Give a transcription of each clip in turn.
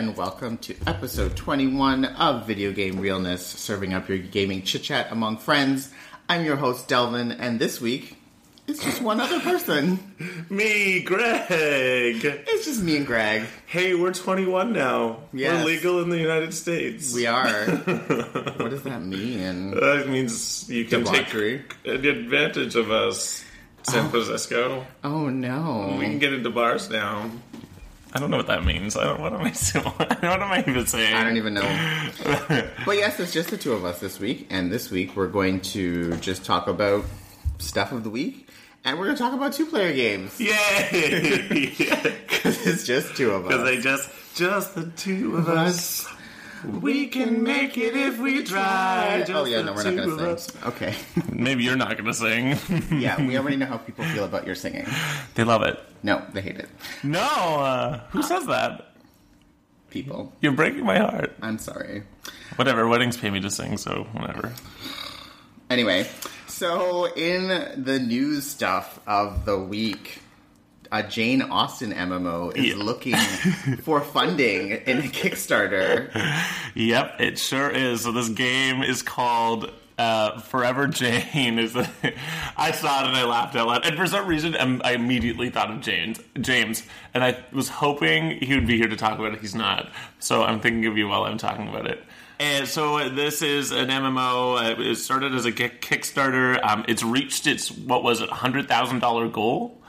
and welcome to episode 21 of Video Game Realness, serving up your gaming chit chat among friends. I'm your host, Delvin, and this week it's just one other person. Me, Greg. It's just me and Greg. Hey, we're 21 now. Yes. We're legal in the United States. We are. what does that mean? That means you can Debauchery. take advantage of us, San oh. Francisco. Oh no. We can get into bars now. I don't know what that means. I don't. What am I saying? What am I even saying? I don't even know. But yes, it's just the two of us this week, and this week we're going to just talk about stuff of the week, and we're going to talk about two player games. Yay! Because it's just two of us. Because they just, just the two of us. We can make it if we try. Oh yeah, no, we're not gonna sing. Okay. Maybe you're not gonna sing. yeah, we already know how people feel about your singing. they love it. No, they hate it. No, uh, who says that? People. You're breaking my heart. I'm sorry. Whatever, weddings pay me to sing, so whatever. Anyway, so in the news stuff of the week, a Jane Austen MMO is Yeah. looking for funding in a Kickstarter. Yep, it sure is. So this game is called uh, Forever Jane. Is I saw it and I laughed out loud, and for some reason I immediately thought of James. James, and I was hoping he would be here to talk about it. He's not, so I'm thinking of you while I'm talking about it. And so this is an MMO. Uh, it started as a Kickstarter. Um, it's reached its what was it, hundred thousand dollar goal.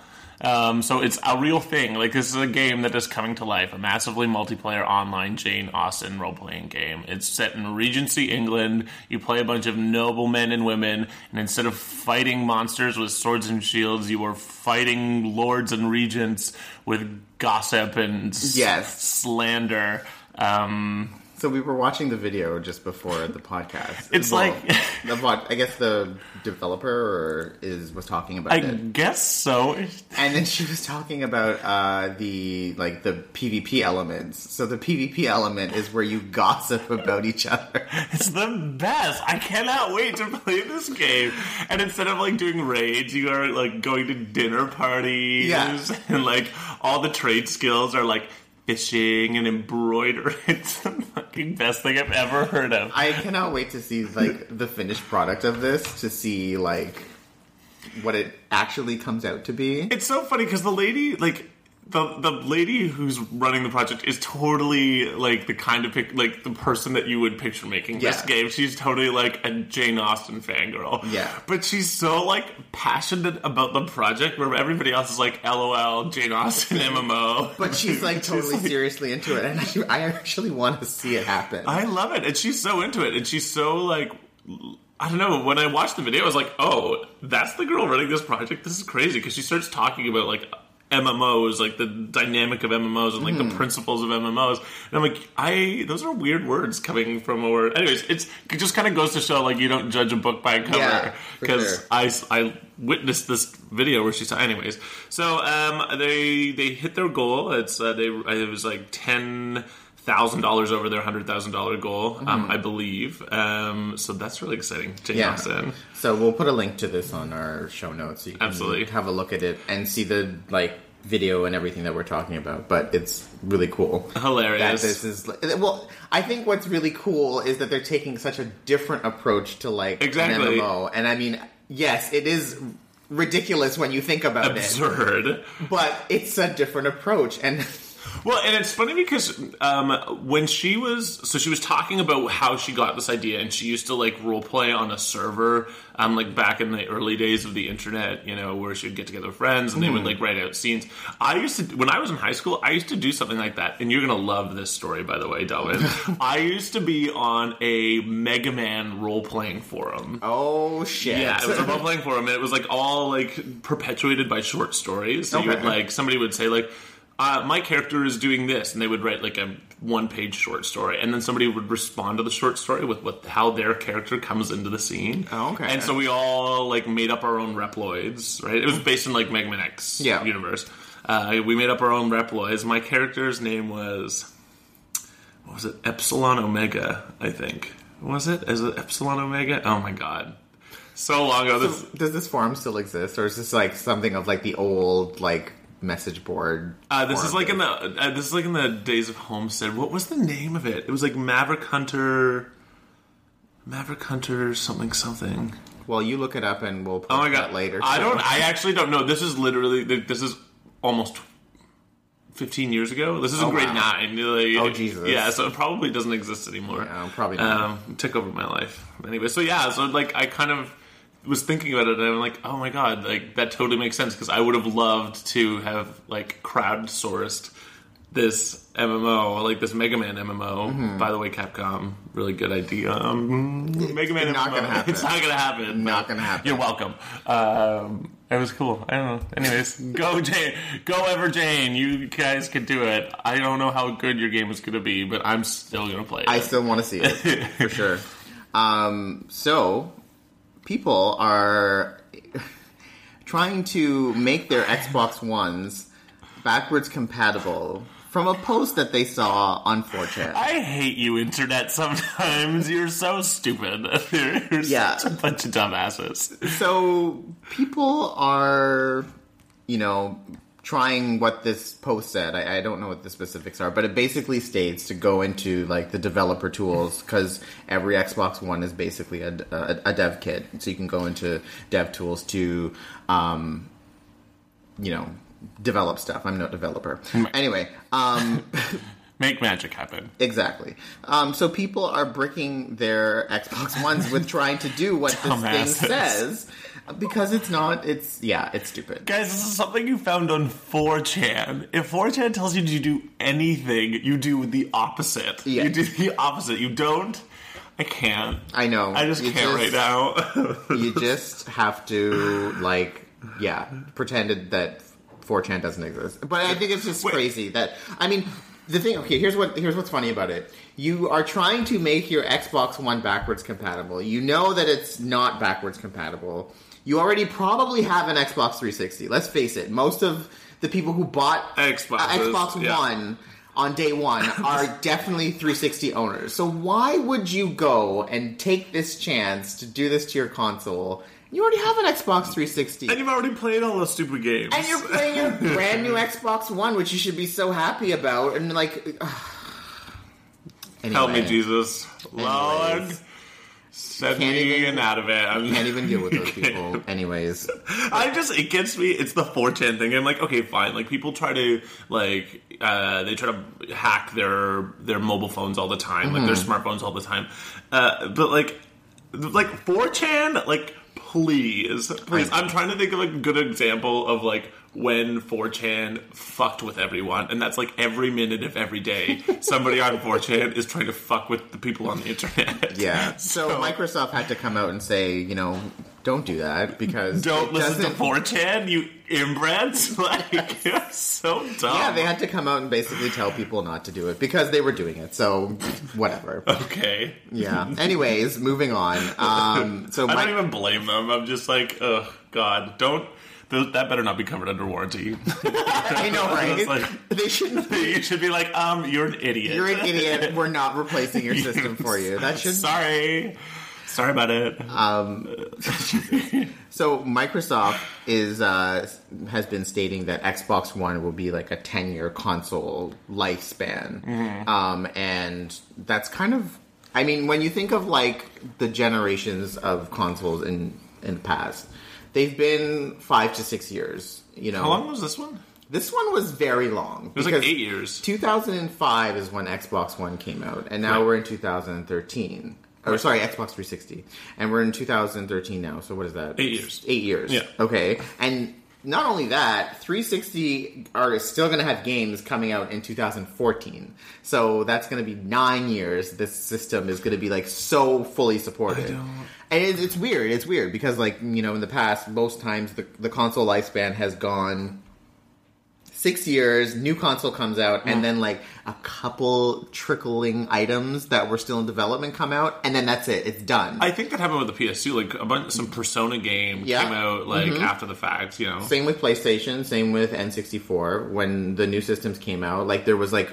Um, so it's a real thing. Like this is a game that is coming to life. A massively multiplayer online Jane Austen role playing game. It's set in Regency England. You play a bunch of noblemen and women, and instead of fighting monsters with swords and shields, you are fighting lords and regents with gossip and Yes. slander. Um, So we were watching the video just before the podcast. It's like- the pod, I guess the developer is was talking about I it. guess so. And then she was talking about uh, the like the PvP elements. So the PvP element is where you gossip about each other. It's the best. I cannot wait to play this game. And instead of like doing raids, you are like going to dinner parties. Yeah. And like all the trade skills are like fishing and embroidery. It's the fucking best thing I've ever heard of. I cannot wait to see like the finished product of this to see like what it actually comes out to be. It's so funny because the lady, like, the the lady who's running the project is totally like the kind of pic, like the person that you would picture making this game. She's totally like a Jane Austen fangirl. Yeah. but she's so like passionate about the project, where everybody else is like, "LOL, Jane Austen MMO." But she's like totally seriously into it, and I, I actually want to see it happen. I love it, and she's so into it, and she's so like. I don't know. When I watched the video, I was like, "Oh, that's the girl running this project. This is crazy." Because she starts talking about like MMOs, like the dynamic of MMOs and like Hmm. the principles of MMOs, and I'm like, "I those are weird words coming from a word." Anyways, it's it just kind of goes to show like you don't judge a book by a cover Yeah, because sure. I I witnessed this video where she saw. Anyways, so um, they they hit their goal. It's uh, they it was like ten thousand dollars over their hundred thousand dollar goal, um, I believe. Um, so that's really exciting. Jane Mm-hmm. Yeah. Austen. So we'll put a link to this on our show notes so you can Absolutely. have a look at it and see the like video and everything that we're talking about. But it's really cool. That Hilarious. this is well, I think what's really cool is that they're taking such a different approach to like Exactly. an MMO, and I mean, yes, it is ridiculous when you think about it, Absurd. but it's a different approach, and Well, and it's funny because um, when she was so she was talking about how she got this idea, and she used to like role play on a server, um, like back in the early days of the internet, you know, where she would get together with friends and they would like write out scenes. I used to when I was in high school, I used to do something like that, and you're gonna love this story, by the way, Delvin. I used to be on a Mega Man role playing forum. oh shit, Yeah, it was a role playing forum, and it was like all like perpetuated by short stories. So you would like somebody would say like, uh, "My character is doing this," and they would write like a one page short story, and then somebody would respond to the short story with what how their character comes into the scene. Oh, okay. And so we all like made up our own Reploids, right? It was based in like Mega Man X Yeah. universe. Uh, we made up our own Reploids. My character's name was what was it? Epsilon Omega, I think. Was it? Is it Epsilon Omega? Oh my god. So long ago. This, So, does this forum still exist, or is this like something of like the old like message board. Uh, this is like in the uh, this is like in the days of Homestead. What was the name of it? It was like Maverick Hunter, Maverick Hunter something something. Well, you look it up and we'll Oh my that god! later. I so- don't. I actually don't know. This is literally. This is almost. 15 years ago. This is in Oh, grade wow. 9. Like, Oh, Jesus. Yeah, so it probably doesn't exist anymore. Yeah, probably not. Um, took over my life. Anyway, so yeah, so like I kind of was thinking about it and I'm like, oh my god, like that totally makes sense because I would have loved to have like crowdsourced this MMO, like this Mega Man MMO. Mm-hmm. By the way, Capcom, really good idea. Um, Mega Man not MMO. gonna happen. It's not gonna happen. Not gonna happen. You're welcome. Um, it was cool. I don't know. Anyways, go Jane, go Ever Jane. You guys can do it. I don't know how good your game is gonna be, but I'm still gonna play it. I still want to see it for sure. Um, so, people are trying to make their Xbox Ones backwards compatible from a post that they saw on 4chan. I hate you, internet. Sometimes you're so stupid. You're Yeah. such a bunch of dumbasses. So, people are, you know, trying what this post said. I, I don't know what the specifics are, but it basically states to go into like the developer tools because every Xbox One is basically a, a, a dev kit. So you can go into dev tools to, um, you know, develop stuff. I'm no developer. Anyway, um, Make magic happen. Exactly. Um, so people are bricking their Xbox Ones with trying to do what this thing says because it's not. It's yeah, it's stupid. Guys, this is something you found on 4chan. If 4chan tells you to do anything, you do the opposite. Yeah. You do the opposite. You don't. I can't. I know. I just You can't right now. you just have to like yeah, pretended that 4chan doesn't exist. But I think it's just Wait. crazy that I mean. The thing, okay, here's what here's what's funny about it. You are trying to make your Xbox One backwards compatible. You know that it's not backwards compatible. You already probably have an Xbox 360. Let's face it. Most of the people who bought Xboxes, uh, Xbox yeah. One on day one are definitely 360 owners. So why would you go and take this chance to do this to your console? You already have an Xbox 360. and you've already played all those stupid games. And you're playing your brand new Xbox One, which you should be so happy about. And like, anyway, Help me, Jesus. Lord, Anyways. Send Can't me even- out of it. I'm, Can't even deal with those people. Anyways, I just it gets me. It's the 4chan thing. I'm like, okay, fine. Like people try to like uh, they try to hack their their mobile phones all the time, like their smartphones all the time. Uh, but like like 4chan, like please, please. I'm trying to think of like, a good example of like when 4chan fucked with everyone, and that's like every minute of every day. Somebody on 4chan is trying to fuck with the people on the internet. yeah. So, Microsoft had to come out and say, you know, don't do that because Don't listen to doesn't- 4chan, you inbreds. Like, you're so dumb. Yeah, they had to come out and basically tell people not to do it because they were doing it. So whatever. Okay. Yeah. Anyways, moving on. Um, so I my, don't even blame them. I'm just like, oh god, don't. Th- That better not be covered under warranty. I know, right? Like- they shouldn't. Be, you should be like, um, you're an idiot. you're an idiot. We're not replacing your system for you. That should. Sorry. Sorry about it. Um, so Microsoft is uh, has been stating that Xbox One will be like a ten year console lifespan, Mm-hmm. um, and that's kind of. I mean, when you think of like the generations of consoles in in the past, they've been five to six years. You know, How long was this one? this one was very long. It was like eight years. 2005 is when Xbox One came out, and now Right. we're in 2013. Or sorry, Xbox 360, and we're in 2013 now. So what is that? Eight years. Eight years. Yeah. Okay, and not only that, 360 are still going to have games coming out in 2014. So that's going to be nine years. This system is going to be like so fully supported. And it's, it's weird. It's weird because like you know in the past, most times the the console lifespan has gone six years, new console comes out, and then like a couple trickling items that were still in development come out, and then that's it. It's done. I think that happened with the PS2. Like a bunch, some Persona game Yeah. came out like after the fact. You know, same with PlayStation, same with N64. When the new systems came out, like there was like,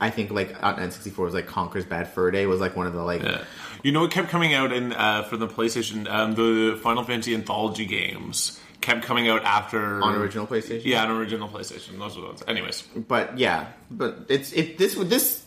I think like on N64 was like Conker's Bad Fur Day was like one of the like. Yeah. You know it kept coming out in uh, for the PlayStation? Um, the Final Fantasy anthology games kept coming out after on original PlayStation. Yeah, on original PlayStation. Those were the ones. Anyways, but yeah, but it's it this this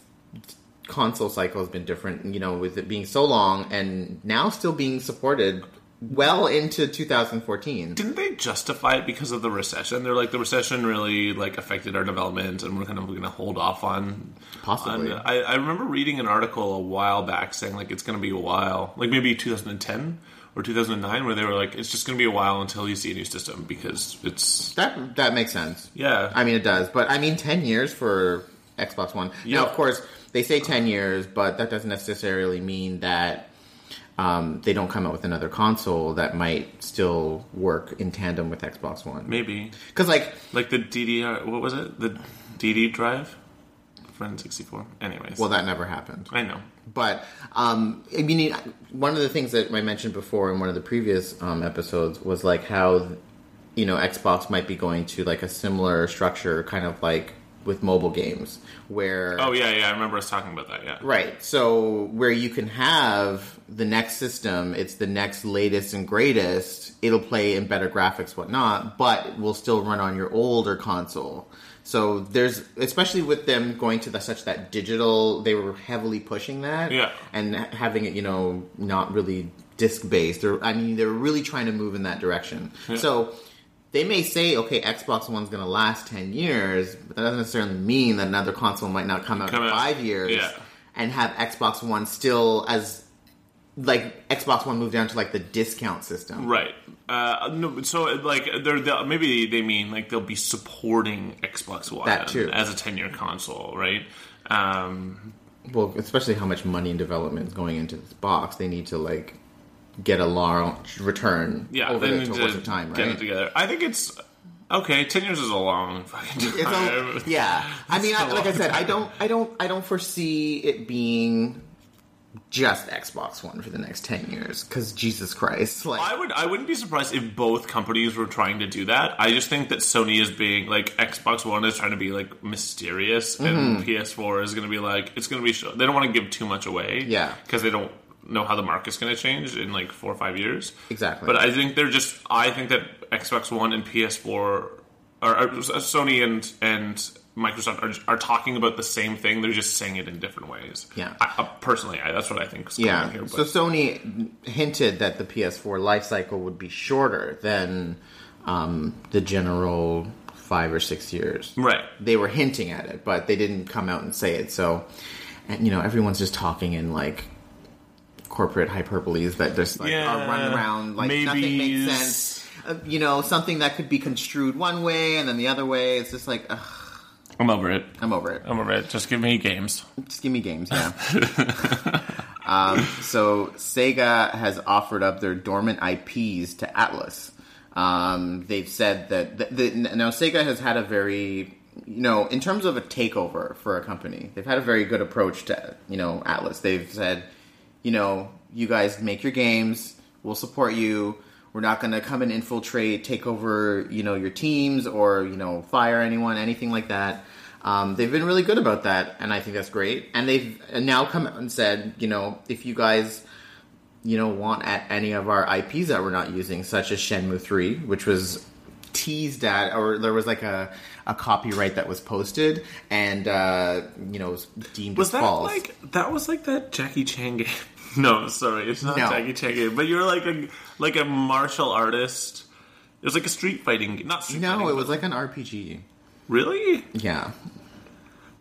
console cycle has been different. You know, with it being so long and now still being supported well into 2014. didn't they justify it because of the recession? They're like the recession really like affected our development, and we're kind of going to hold off on. Possibly. on- I, I remember reading an article a while back saying like it's going to be a while, like maybe 2010 or 2009, where they were like it's just going to be a while until you see a new system because it's That that makes sense. yeah. I mean, it does, but I mean, 10 years for Xbox One. Yeah. Now, of course, they say 10 years, but that doesn't necessarily mean that um, they don't come out with another console that might still work in tandem with Xbox One. maybe Because, like, like the DDR. What was it? The DD drive for N64. Anyways, well, that never happened. I know. But um, I mean, one of the things that I mentioned before in one of the previous um, episodes was like how you know Xbox might be going to like a similar structure, kind of like with mobile games, where Oh yeah, yeah. I remember us talking about that. Yeah. Right. So where you can have the next system, it's the next latest and greatest. It'll play in better graphics, whatnot, but it will still run on your older console. So there's, especially with them going to the, such that digital, they were heavily pushing that, Yeah. and having it, you know, not really disc based. Or I mean, they're really trying to move in that direction. So they may say, okay, Xbox One's going to last ten years, but that doesn't necessarily mean that another console might not come out Come in out- five years yeah. and have Xbox One still as like Xbox One moved down to like the discount system. Right. Uh, no, so like they're, they'll, maybe they mean like they'll be supporting Xbox One That too. as a ten year console, right? Um, Well, especially how much money and development is going into this box, they need to like get a large return yeah, over they the need course to of time, get it together. I think it's okay. Ten years is a long fucking time. a, yeah, I mean, I, like I said, I don't, I don't, I don't foresee it being just Xbox One for the next ten years. Because Jesus Christ, like I would I wouldn't be surprised if both companies were trying to do that. I just think that Sony is being like Xbox One is trying to be like mysterious, and Mm-hmm. PS4 is going to be like it's going to be. Show- they don't want to give too much away, Yeah. because they don't know how the market's going to change in like four or five years. Exactly. But I think they're just. I think that Xbox One and PS4 or, or Sony and and Microsoft are, are talking about the same thing. They're just saying it in different ways. Yeah. I, uh, personally, I, that's what I think. Is going on Yeah. here, so Sony hinted that the PS4 life cycle would be shorter than um, the general five or six years. right. They were hinting at it, but they didn't come out and say it. So, and you know, everyone's just talking in like corporate hyperboles that just like Yeah. are running around like nothing makes sense. Uh, you know, something that could be construed one way and then the other way. It's just like, ugh, I'm over it. I'm over it. I'm over it. Just give me games. Just give me games, yeah. um, so Sega has offered up their dormant IPs to Atlus. Um, they've said that the, the, now Sega has had a very you know in terms of a takeover for a company, they've had a very good approach to you know Atlus. They've said you know you guys make your games, we'll support you. We're not going to come and infiltrate, take over, you know, your teams or you know fire anyone, anything like that. Um, they've been really good about that, and I think that's great. And they've now come out and said, you know, if you guys, you know, want at any of our IPs that we're not using, such as Shenmue Three, which was teased at, or there was like a, a copyright that was posted, and uh, you know, was deemed Was as that false. like that? Was like that Jackie Chan game? No, sorry, it's not No. Jackie Chan game. But you're like a like a martial artist. It was like a street fighting. game. Not street no, fighting, it was like an RPG. really. Yeah,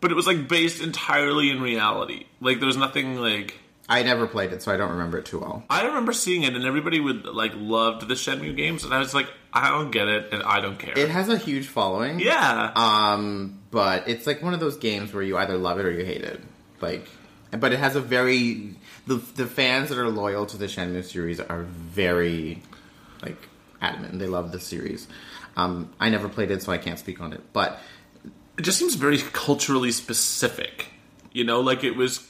But it was like based entirely in reality. Like there was nothing like. I never played it, so I don't remember it too well. I remember seeing it, and everybody would like loved the Shenmue games, and I was like, I don't get it, and I don't care. It has a huge following. yeah, Um, but it's like one of those games where you either love it or you hate it. Like, but it has a very the the fans that are loyal to the Shenmue series are very like adamant. They love the series. Um, I never played it, so I can't speak on it. But it just seems very culturally specific. You know, like it was.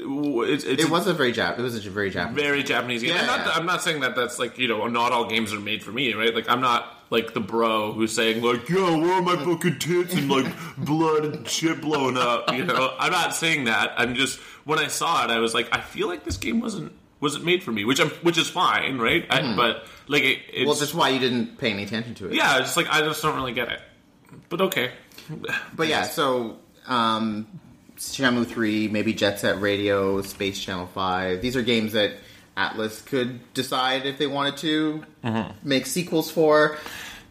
It's, it's it was a very Jap. It was a very Japanese. very Japanese game. Yeah, I'm, not, yeah. I'm not saying that that's like you know not all games are made for me, right? Like I'm not like the bro who's saying like yo where are my fucking tits and like blood and shit blowing up. You know, I'm not saying that. I'm just when I saw it, I was like, I feel like this game wasn't wasn't made for me, which I'm, which is fine, right? I, but like, it, it's Mm-hmm. Well, that's why you didn't pay any attention to it. yeah, it's like I just don't really get it. But okay, But yeah, so um, Shenmue 3, maybe Jet Set Radio, Space Channel 5. These are games that Atlus could decide if they wanted to make sequels for.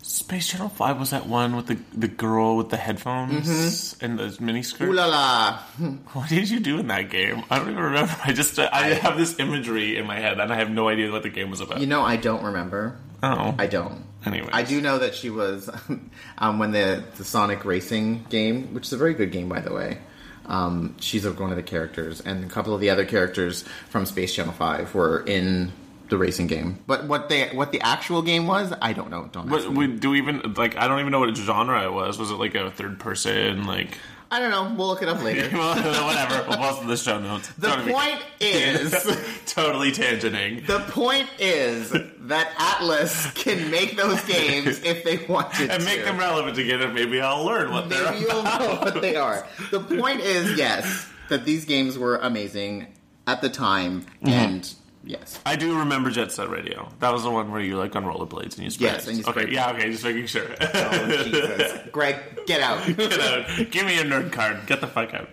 Space Channel Five was that one with the the girl with the headphones and the mini skirt. Ooh la la. What did you do in that game? I don't even remember. I just uh, I have this imagery in my head, and I have no idea what the game was about. You know, I don't remember. oh, I don't. Anyway, I do know that she was um, when the the Sonic Racing game, which is a very good game by the way. Um, she's one of the characters, and a couple of the other characters from Space Channel Five were in the racing game. But what they what the actual game was, I don't know. Don't ask me. do we even like I don't even know what genre it was. Was it like a third person like? I don't know. We'll look it up later. well, whatever. We'll post in the show notes. The Totally- point is, totally tangenting. the point is that Atlus can make those games if they wanted And make to. them relevant again, and maybe I'll learn what they're Maybe you'll know what they are. The point is, yes, that these games were amazing at the time, Mm-hmm. and yes. I do remember Jet Set Radio. That was the one where you like on rollerblades and you spray. Yes, and you okay, spray- yeah, okay, just making sure. Oh, Jesus. Greg, get out. Get out. Give me your nerd card. Get the fuck out.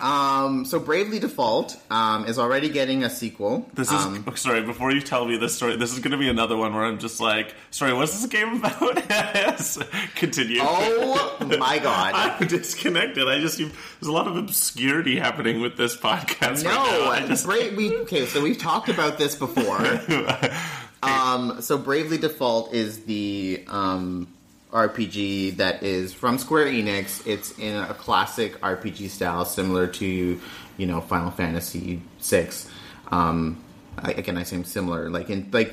Um, so Bravely Default um, is already getting a sequel. This is um, oh, sorry. Before you tell me this story, this is going to be another one where I'm just like, sorry, what's this game about? yes, continue. oh my god. I'm disconnected. I just there's a lot of obscurity happening with this podcast. right. I No, just Bra- we okay. So we've talked about this before. um, so Bravely Default is the um, RPG that is from Square Enix. It's in a classic RPG style, similar to you know Final Fantasy VI. Um, again, I say similar. Like in like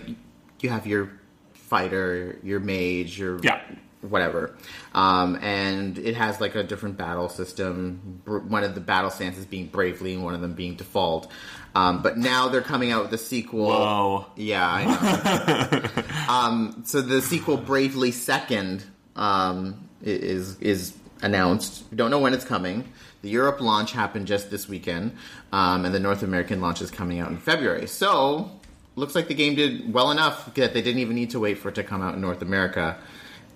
you have your fighter, your mage, your Yeah. whatever. Um, and it has like a different battle system. One of the battle stances being bravely, and one of them being default. Um, but now they're coming out with a sequel. Whoa. Yeah, I know. um, so the sequel, Bravely Second, um, is is announced. We don't know when it's coming. The Europe launch happened just this weekend, um, and the North American launch is coming out in February. So looks like the game did well enough that they didn't even need to wait for it to come out in North America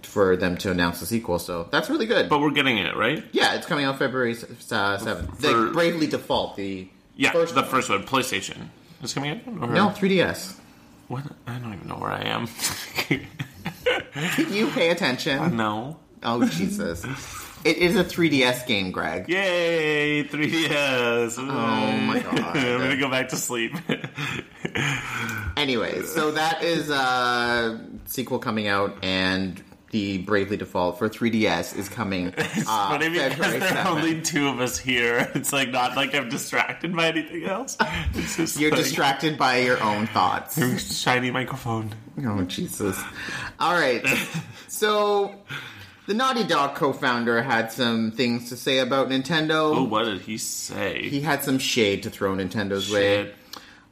for them to announce the sequel. So that's really good. but we're getting it right. yeah, it's coming out February uh, seventh. For- The Bravely Default, the Yeah, first the first one, PlayStation. is coming out. Or? no 3DS. What? I don't even know where I am. Can you pay attention? no. Oh Jesus! It is a 3DS game, Greg. Yay, 3DS. Oh my God. I'm gonna go back to sleep. Anyways, so that is a sequel coming out, and the Bravely Default for 3DS is coming. Uh, Funny because February there are only two of us here. It's like not like I'm distracted by anything else. It's You're like, distracted by your own thoughts. Shiny microphone. Oh Jesus! All right, so the Naughty Dog co-founder had some things to say about Nintendo. Oh, what did he say? He had some shade to throw Nintendo's way.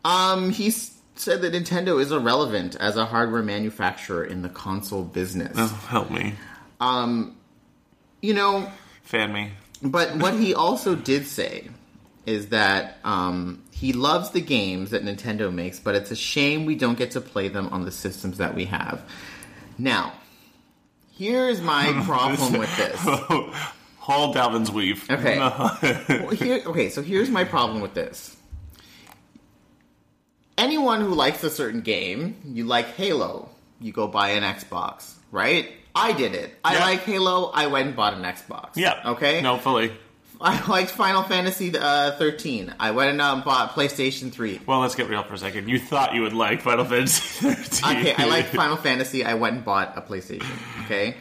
Um, he s- said that Nintendo is irrelevant as a hardware manufacturer in the console business. Oh, help me. You know, Fan me. but what he also did say is that um, he loves the games that Nintendo makes, but it's a shame we don't get to play them on the systems that we have. Now, here's my problem with this. Haul Delvin's weave. Okay. Well, here, okay, so here's my problem with this. Anyone who likes a certain game, you like Halo, you go buy an Xbox, right? I did it. I Yeah. like Halo, I went and bought an Xbox. yeah. Okay? No, fully. I liked Final Fantasy uh, 13. I went and uh, bought PlayStation 3. Well, let's get real for a second. You thought you would like Final Fantasy 13. Okay, I like Final Fantasy. I went and bought a PlayStation. Okay?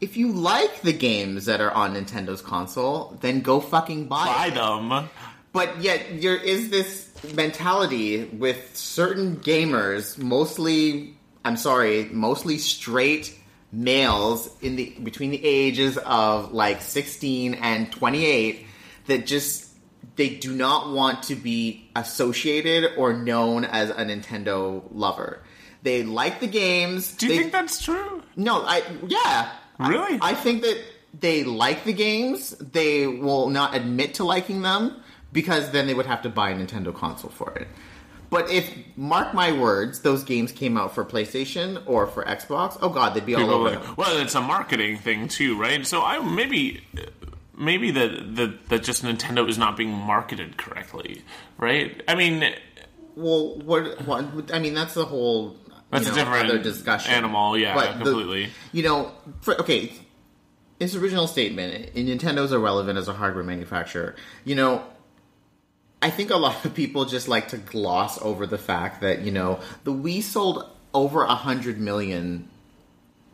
If you like the games that are on Nintendo's console, then go fucking buy, Buy them. But yet, there is this mentality with certain gamers, mostly, I'm sorry, mostly straight males in the between the ages of like 16 and 28 that just they do not want to be associated or known as a Nintendo lover. They like the games. Do you they, think that's true? no, I yeah. Really? I, I think that they like the games. They will not admit to liking them because then they would have to buy a Nintendo console for it. But if mark my words, those games came out for PlayStation or for Xbox, oh god, they'd be all over like, them. well, it's a marketing thing too, right? So I maybe maybe that that that just Nintendo is not being marketed correctly, right? I mean, Well, what, what? I mean, that's the whole. That's you a different other discussion. animal, yeah, But the- completely. you know, for, okay, his original statement: Nintendo's irrelevant as a hardware manufacturer. You know, I think a lot of people just like to gloss over the fact that you know the Wii sold over a hundred million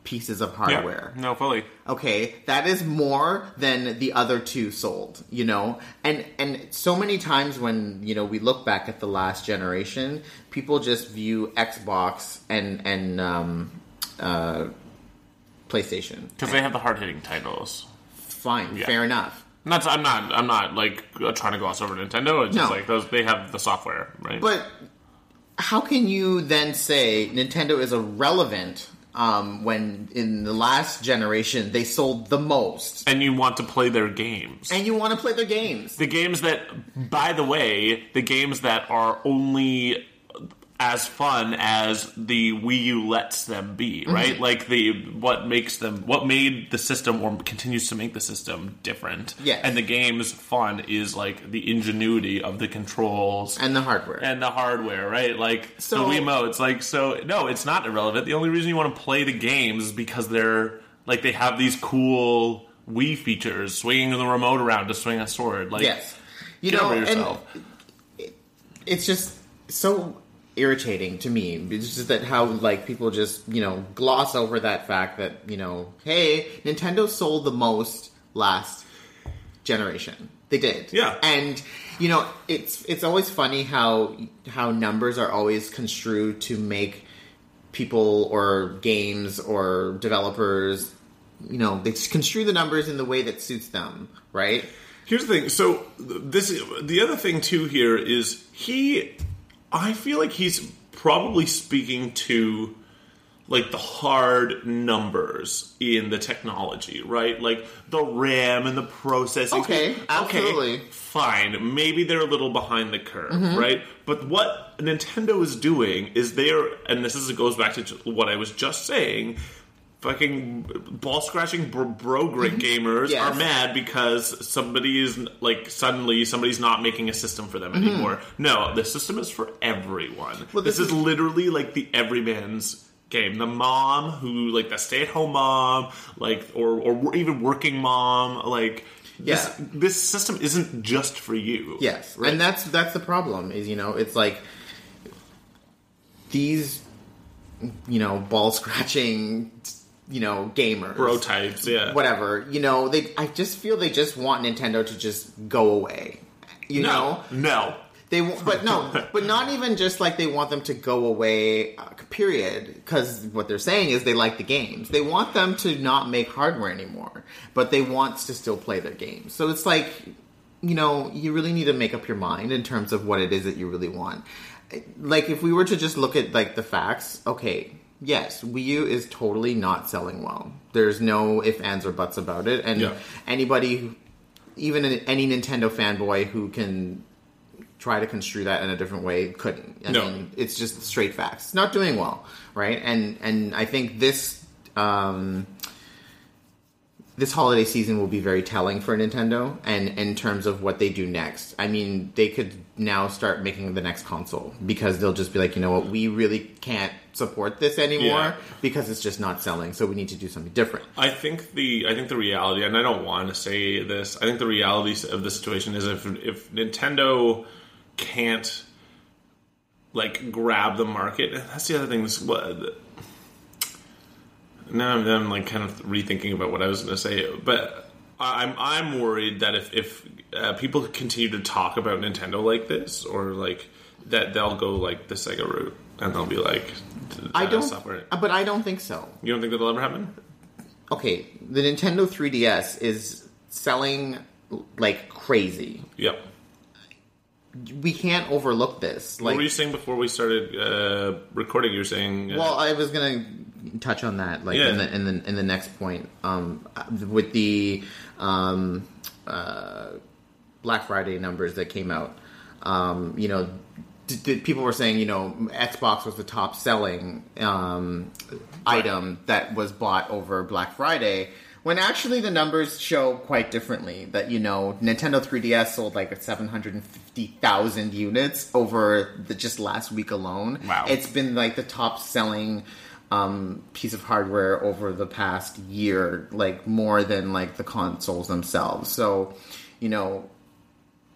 pieces of hardware. yeah, no, fully. Okay, that is more than the other two sold, you know? And and so many times when, you know, we look back at the last generation, people just view Xbox and and um uh PlayStation. Because they have the hard hitting titles. Fine, Yeah. fair enough. Not, I'm not. I'm not like trying to gloss over Nintendo. It's just No. like those. They have the software, right? But how can you then say Nintendo is irrelevant um, when in the last generation they sold the most? and you want to play their games. And you want to play their games. the games that, by the way, the games that are only as fun as the Wii U lets them be, Mm-hmm. right? Like the what makes them, what made the system or continues to make the system different. Yes. and the game's fun is like the ingenuity of the controls And the hardware. and the hardware, right? Like So- the Wiimotes. Like so, no, it's not irrelevant. The only reason you want to play the games is because they're like they have these cool Wii features, swinging the remote around to swing a sword. Like, yes. You know, yourself. it's just so irritating to me. It's just that how like people just you know gloss over that fact that you know, hey, Nintendo sold the most last generation. They did, Yeah. And you know, it's it's always funny how how numbers are always construed to make people or games or developers. You know, they construe the numbers in the way that suits them, right? Here's the thing. So this the other thing too here is he. I feel like he's probably speaking to like the hard numbers in the technology, right? Like the RAM and the processing. Okay, absolutely. Okay, fine. Maybe they're a little behind the curve, mm-hmm. right? But what Nintendo is doing is they're, and this is goes back to what I was just saying. Fucking ball scratching bro, bro grit gamers Yes. are mad because somebody is like suddenly somebody's not making a system for them anymore. No, the system is for everyone. Mm-hmm. Well, this, this is, is- literally like the everyman's game. The mom who like the stay at home mom, like or or even working mom, like this this system isn't just for you. Yes, right? and that's that's the problem. Is you know, it's like these, you know, ball scratching, you know, gamers, bro types, yeah. whatever. You know, they. I just feel they just want Nintendo to just go away. You know, no, no. they but no, but not even just like they want them to go away. Uh, period. Because what they're saying is they like the games. They want them to not make hardware anymore, but they want to still play their games. So it's like, you know, you really need to make up your mind in terms of what it is that you really want. Like if we were to just look at like the facts, okay. Yes, Wii U is totally not selling well. There's no if, ands, or buts about it. And Yeah. anybody, who- even any Nintendo fanboy who can try to construe that in a different way couldn't. I No. mean, it's just straight facts. It's not doing well, right? And and I think this um, this holiday season will be very telling for Nintendo, and in terms of what they do next. I mean, they could now start making the next console because they'll just be like, you know what, we really can't support this anymore Yeah. because it's just not selling. So we need to do something different. I think the I think the reality, and I don't want to say this. I think the reality of the situation is if if Nintendo can't like grab the market, that's the other thing. This now I'm, I'm like kind of rethinking about what I was going to say, but I'm I'm worried that if if uh, people continue to talk about Nintendo like this, or like that, they'll go like the Sega route, and they'll be like, I don't, software. but I don't think so. You don't think that'll ever happen? Okay, the Nintendo 3DS is selling like crazy. Yep. We can't overlook this. Like, what were you saying before we started uh, recording? You were saying, uh, well, I was gonna touch on that, like Yeah. in the in the in the next point, um, with the um, uh, Black Friday numbers that came out. Um, you know, d- d- people were saying, you know, Xbox was the top selling um, item that was bought over Black Friday. When actually the numbers show quite differently. That you know, Nintendo 3DS sold like 750,000 units over the just last week alone. Wow. It's been like the top selling um, piece of hardware over the past year, like more than like the consoles themselves. So, you know,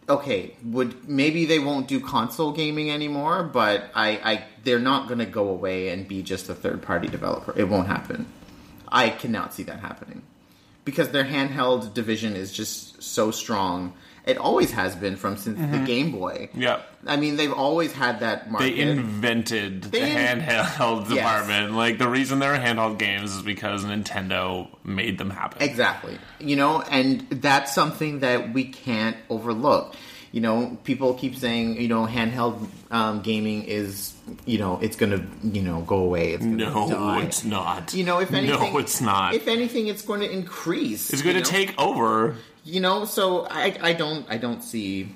okay, would maybe they won't do console gaming anymore, but I, I they're not going to go away and be just a third party developer. It won't happen. I cannot see that happening because their handheld division is just so strong. It always has been from since the Game Boy. Yeah. I mean, they've always had that market. They invented the in- handheld Yes. department. Like the reason they're handheld games is because Nintendo made them happen. Exactly. You know, and that's something that we can't overlook. You know, people keep saying, you know, handheld um, gaming is, you know, it's going to, you know, go away. It's No, die. it's not. You know, if anything, no, it's not. If anything, it's going to increase. it's going to know? take over. You know, so I, I don't, I don't see,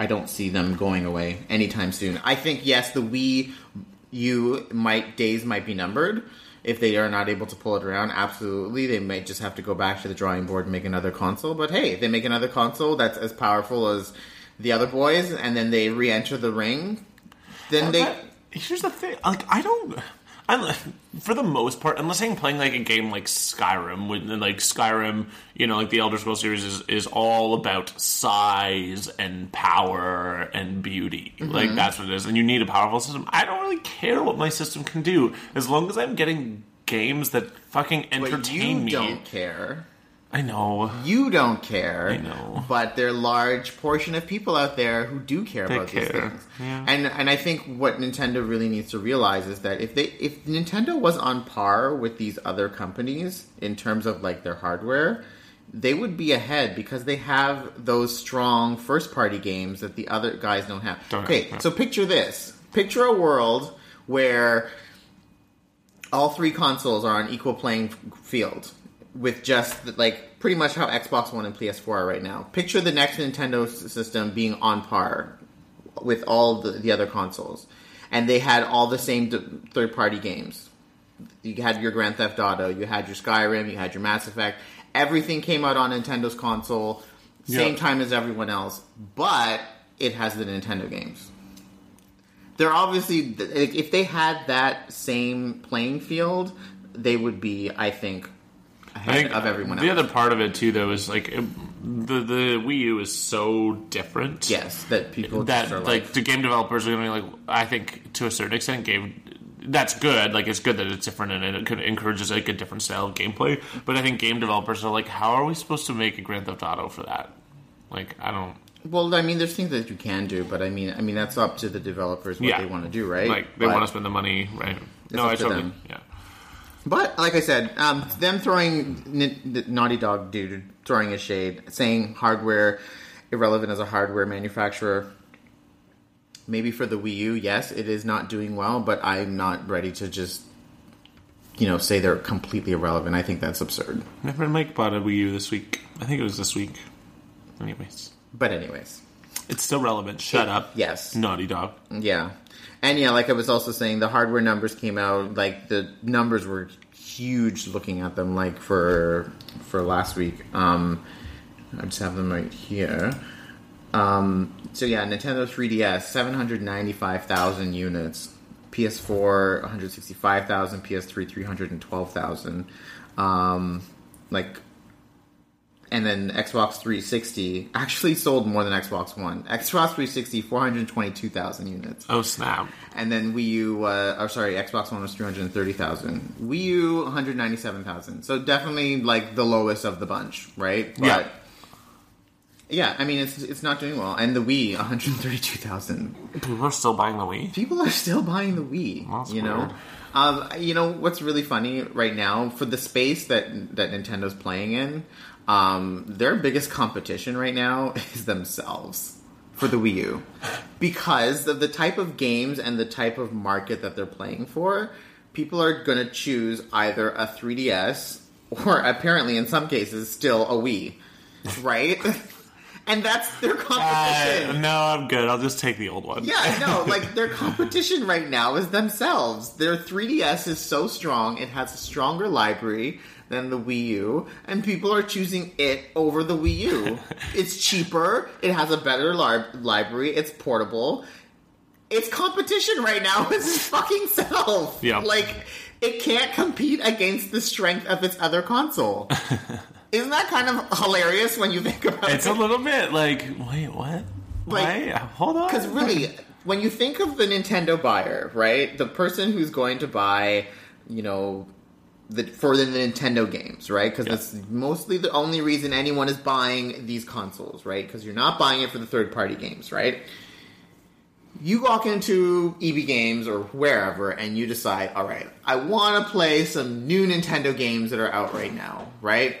I don't see them going away anytime soon. I think yes, the Wii U might days might be numbered if they are not able to pull it around. Absolutely, they might just have to go back to the drawing board and make another console. But hey, if they make another console that's as powerful as the other boys, and then they re-enter the ring, then they. Here's the thing: like I don't. I'm, for the most part, unless I'm playing like a game like Skyrim, when like Skyrim, you know, like the Elder Scrolls series is, is all about size and power and beauty. Mm-hmm. Like that's what it is, and you need a powerful system. I don't really care what my system can do as long as I'm getting games that fucking But entertain you me. don't care. I know. You don't care. I know. But there are a large portion of people out there who do care They about these things. Yeah. And and I think what Nintendo really needs to realize is that if they if Nintendo was on par with these other companies in terms of like their hardware, they would be ahead because they have those strong first party games that the other guys don't have. Don't okay, yeah. so picture this. Picture a world where all three consoles are on equal playing field with just like pretty much how Xbox One and PS4 are right now. Picture the next Nintendo system being on par with all the, the other consoles, and they had all the same d- third party games. You had your Grand Theft Auto, you had your Skyrim, you had your Mass Effect. Everything came out on Nintendo's console, same Yeah. time as everyone else, but it has the Nintendo games they're obviously if they had that same playing field, they would be, I think, ahead I think of everyone The other part of it too, though, is like it- the the Wii U is so different. yes, that people that like, like, the game developers are going to be like I think to a certain extent game that's good like it's good that it's different and it could encourages like a different style of gameplay but I think game developers are like how are we supposed to make a Grand Theft Auto for that like I don't well, I mean, there's things that you can do, but I mean, I mean that's up to the developers what Yeah. they want to do, right? like they But- want to spend the money right no I to totally them. yeah But like I said, um, them throwing N- Naughty Dog dude throwing a shade, saying hardware irrelevant as a hardware manufacturer. Maybe for the Wii U, yes, it is not doing well, but I'm not ready to just you know say they're completely irrelevant. I think that's absurd. my friend Mike bought a Wii U this week I think it was this week anyways But anyways, it's still relevant shut up yes. Naughty Dog Yeah. And yeah, like I was also saying, the hardware numbers came out. Like the numbers were huge. Looking at them, like for for last week. Um, I just have them right here. Um, so yeah, Nintendo 3DS, seven hundred ninety five thousand units. PS4, one hundred sixty five thousand. PS3, three hundred and twelve thousand. Um, like and then Xbox 360 actually sold more than Xbox One. Xbox 360 422,000 units, oh snap and then Wii U, uh, or sorry, Xbox One was 330,000. Wii U 197,000. So definitely like the lowest of the bunch, right? But, Yeah. Yeah, I mean it's it's not doing well, and the Wii 132,000 people are still buying the Wii people are still buying the Wii. That's you know, weird. um, you know what's really funny right now for the space that that Nintendo's playing in. Um, their biggest competition right now is themselves for the Wii U because of the type of games and the type of market that they're playing for. People are going to choose either a 3DS or apparently in some cases still a Wii, right? and that's their competition. Uh, competition. no, I'm good. I'll just take the old one. Yeah, I know. Like their competition right now is themselves. Their 3DS is so strong; it has a stronger library than the Wii U, and people are choosing it over the Wii U. it's cheaper. It has a better li- library. It's portable. It's competition right now with its fucking self. Yeah. Like it can't compete against the strength of its other console. Isn't that kind of hilarious when you think about It's it? It's a little bit like, wait, what? Like- wait, hold on. Because really, when you think of the Nintendo buyer, right, the person who's going to buy, you know, the for the Nintendo games, right? Because Yeah. that's mostly the only reason anyone is buying these consoles, right? Because you're not buying it for the third party games, right? You walk into EB Games or wherever, and you decide, all right, I want to play some new Nintendo games that are out right now, right?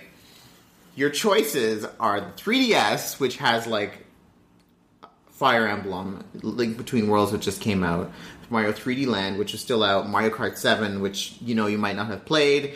Your choices are the 3DS, which has like Fire Emblem, Link Between Worlds, which just came out, Mario 3D Land, which is still out, Mario Kart 7, which you know you might not have played,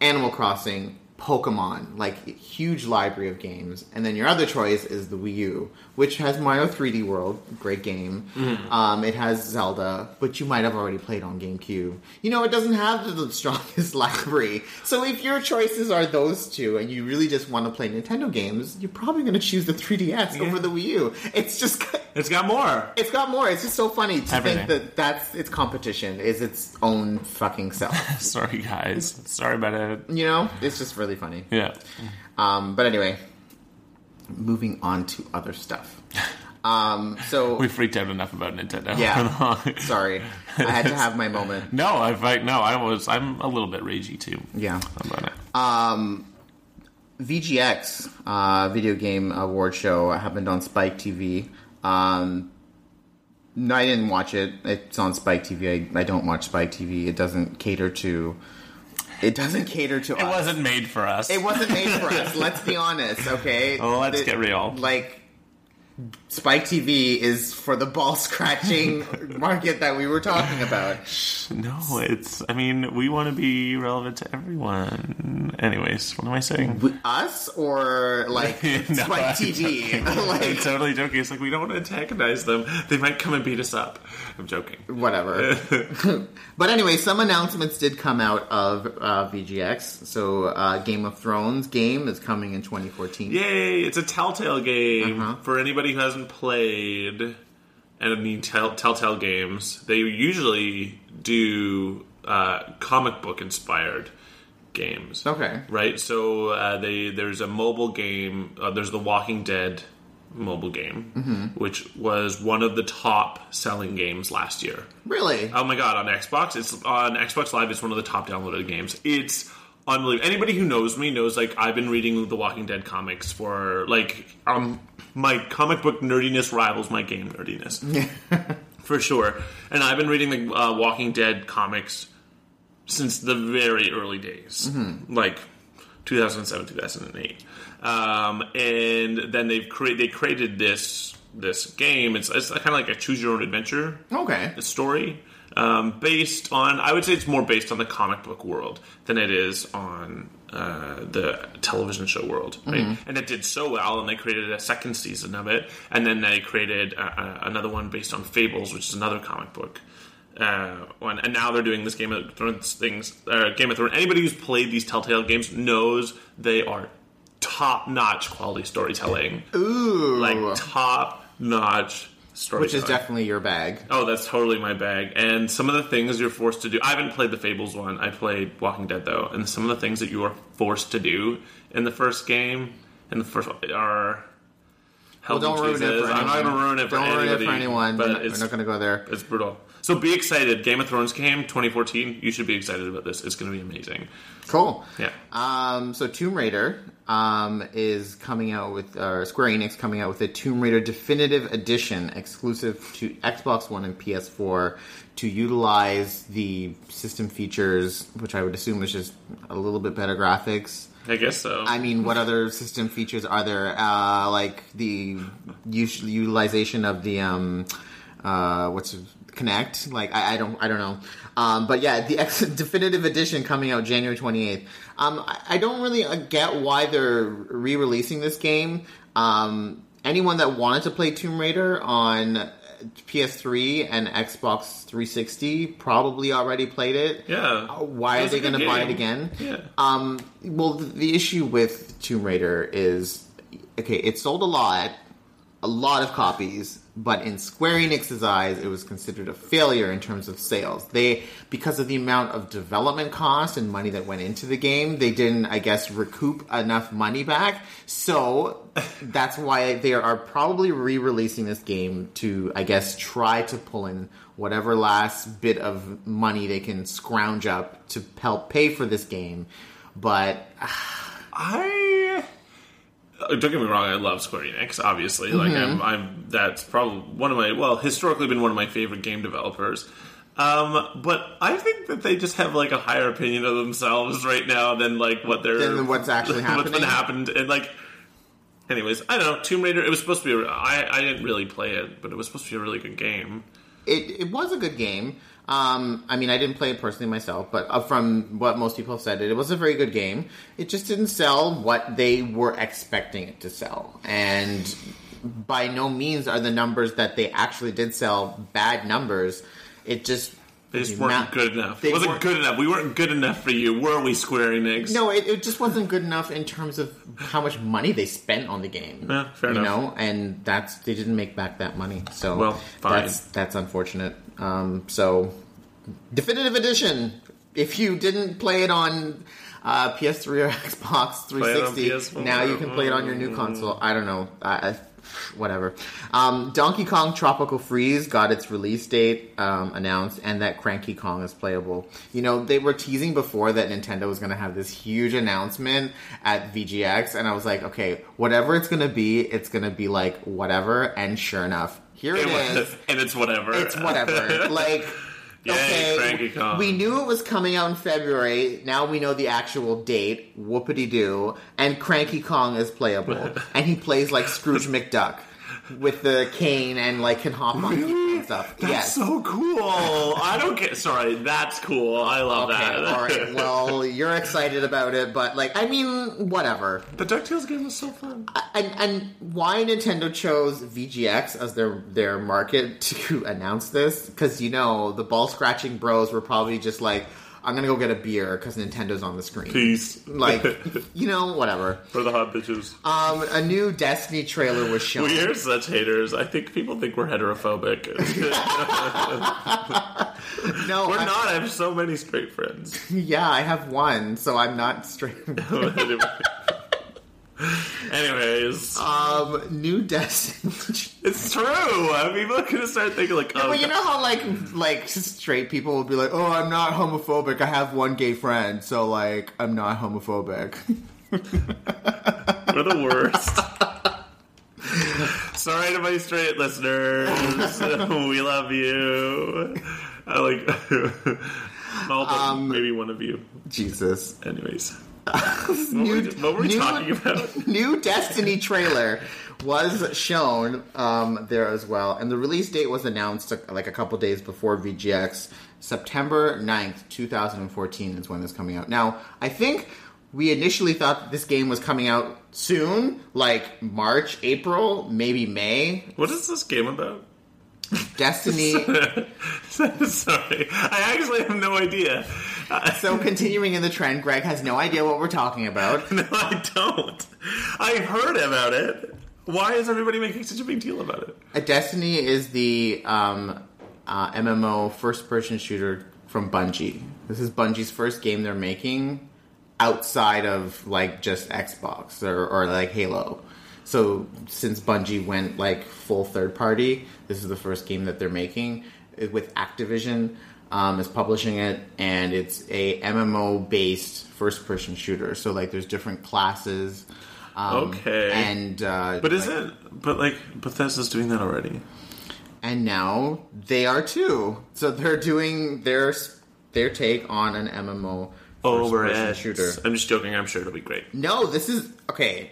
Animal Crossing, Pokemon, like huge library of games, and then your other choice is the Wii U, which has Mario 3D World, great game. Um, it has Zelda, but you might have already played on GameCube. You know, it doesn't have the strongest library. So if your choices are those two, and you really just want to play Nintendo games, you're probably going to choose the 3DS over the Wii U. It's just it's got more. it's got more. It's just so funny to Everything. think that that's its competition is its own fucking self. Sorry, guys. Sorry about it. you know, it's just really funny. Yeah. Um, but anyway, moving on to other stuff. Um, so We freaked out enough about Nintendo. yeah, sorry, I had to have my moment. no, I like no, I was I'm a little bit ragey too. Yeah. About it. Um, VGX uh, video game award show happened on Spike TV. Um, no, I didn't watch it. It's on Spike TV. I, I don't watch Spike TV. It doesn't cater to. It doesn't cater to. Us. It wasn't made for us. It wasn't made for us. Let's be honest, okay? Oh, let's The- get real. Like, Spike TV is for the ball scratching market that we were talking about. no, it's I mean, we want to be relevant to everyone. Anyways, what am I saying? Us or like No, Spike I'm TV? joking. I'm totally joking. It's like we don't want to antagonize them. They might come and beat us up. I'm joking. whatever. but anyway, some announcements did come out of uh, VGX. So, uh, Game of Thrones game is coming in 2014. Yay! It's a Telltale game Uh-huh. for anybody who hasn't played any tell- Telltale games. They usually do uh, comic book inspired games. Okay. Right. So uh, they there's a mobile game. Uh, there's the Walking Dead mobile game, Mm-hmm. which was one of the top selling games last year. Really? Oh my god, on Xbox, it's on Xbox Live. It's one of the top downloaded games. It's unbelievable. Anybody who knows me knows like I've been reading the Walking Dead comics for like um my comic book nerdiness rivals my game nerdiness for sure. And I've been reading the uh, Walking Dead comics since the very early days, like 2007, 2008. Um, and then they've created they created this this game. It's it's kind of like a choose your own adventure Okay. story um, based on i would say it's more based on the comic book world than it is on uh, the television show world right and it did so well and they created a second season of it and then they created uh, uh, another one based on fables which is another comic book uh, one, and now they're doing this Game of Thrones things. Uh, Game of Thrones. Anybody who's played these Telltale games knows they are top-notch quality storytelling, Ooh. like top-notch storytelling. which is definitely your bag. Oh, that's totally my bag. And some of the things you're forced to do. I haven't played the Fables one. I played Walking Dead though, and some of the things that you are forced to do in the first game, in the first are. Well, don't ruin it for I'm not anyone. going to ruin it for Don't ruin it for anyone. But We're not, not going to go there. it's brutal. So be excited. Game of Thrones came 2014. You should be excited about this. It's going to be amazing. Cool. Yeah. Um, so Tomb Raider um, is coming out with, or Square Enix coming out with a Tomb Raider Definitive Edition exclusive to Xbox One and PS4 to utilize the system features, which I would assume is just a little bit better graphics. I guess so. I mean, what other system features are there? Uh, like the utilization of the um, uh, what's Kinect? Like I, I don't, I don't know. Um, but yeah, the X- definitive edition coming out January twenty eighth. Um, I, I don't really uh, get why they're re-releasing this game. Um, anyone that wanted to play Tomb Raider on PS3 and Xbox 360 probably already played it. Yeah. Why It are they going to buy it again? Yeah. Um, well, the, the issue with Tomb Raider is okay, it sold a lot, a lot of copies, but in Square Enix's eyes, it was considered a failure in terms of sales. They, because of the amount of development costs and money that went into the game, they didn't, I guess, recoup enough money back. So that's why they are probably re-releasing this game to, I guess, try to pull in whatever last bit of money they can scrounge up to help pay for this game. But I don't get me wrong. I love Square Enix. Obviously, like Mm-hmm. I'm, I'm. That's probably one of my well, historically been one of my favorite game developers. Um, but I think that they just have like a higher opinion of themselves right now than like what they're Than what's actually what's been happened and like. Anyways, I don't know. Tomb Raider. It was supposed to be. I didn't really play it, but it was supposed to be a really good game. it, it was a good game. Um, I mean, I didn't play it personally myself, but uh, from what most people have said, it, it was a very good game. It just didn't sell what they were expecting it to sell, and by no means are the numbers that they actually did sell bad numbers. It just they just weren't amount- good enough. It wasn't good enough. We weren't good enough for you, were we, Square Enix? No, it, it just wasn't good enough in terms of how much money they spent on the game. Yeah, fair you enough. know, and that's they didn't make back that money. So Well, fine. that's that's unfortunate. Um, so definitive edition. If you didn't play it on uh, PS3 or Xbox Play it on 360, now you can play it on your new console. I don't know. I, I, whatever. Um, Donkey Kong Tropical Freeze got its release date um, announced, and that Cranky Kong is playable. You know, they were teasing before that Nintendo was going to have this huge announcement at VGX, and I was like, okay, whatever it's going to be, it's going to be like whatever. And sure enough, here it And is. and it's whatever. It's whatever. like, Yay, okay, we knew it was coming out in February. Now we know the actual date. Whoopity doo. And Cranky Kong is playable, and he plays like Scrooge McDuck with the cane and like can hop on people and stuff. That's yes. so cool. I don't get. Sorry, that's cool. I love Okay, that. all right. Well, you're excited about it, but like, I mean, whatever. the Ducktales game was so fun. And and why Nintendo chose VGX as their their market to announce this? Because you know the ball scratching bros were probably just like, I'm gonna go get a beer because Nintendo's on the screen. Peace. Like, you know, whatever. for the hot bitches. Um, a new Destiny trailer was shown. we are such haters. I think people think we're heterophobic. No, we're I- not. I have so many straight friends. Yeah, I have one, so I'm not straight. Anyway. Anyways, um, new Destiny. it's true. I mean, people are gonna start thinking like, oh, Well, you know how like like straight people will be like, "Oh, I'm not homophobic. I have one gay friend, so like I'm not homophobic." We're the worst. Sorry to my straight listeners. we love you. I like but Um, maybe one of you. Jesus. Anyways. We, what were we new- talking about? New Destiny trailer was shown um, there as well, and the release date was announced uh, like a couple days before VGX. September 9th, 2014 is when it's coming out. Now, I think we initially thought that this game was coming out soon, like March, April, maybe May. What is this game about? Destiny. Sorry. I actually have no idea. So, continuing in the trend, Greg has no idea what we're talking about. no, I don't. I've heard about it. Why is everybody making such a big deal about it? Destiny is the um, uh, MMO first person shooter from Bungie. This is Bungie's first game they're making outside of like just Xbox or, or like Halo. So since Bungie went like full third party, this is the first game that they're making uh, with Activision um, is publishing it, and it's a MMO based first person shooter. So like there's different classes. Um, Okay. and uh, But is like- it? But like Bethesda's doing that already. and now they are too. So they're doing their their take on an MMO Over it. shooter. I'm just joking. I'm sure it'll be great. No, this is okay.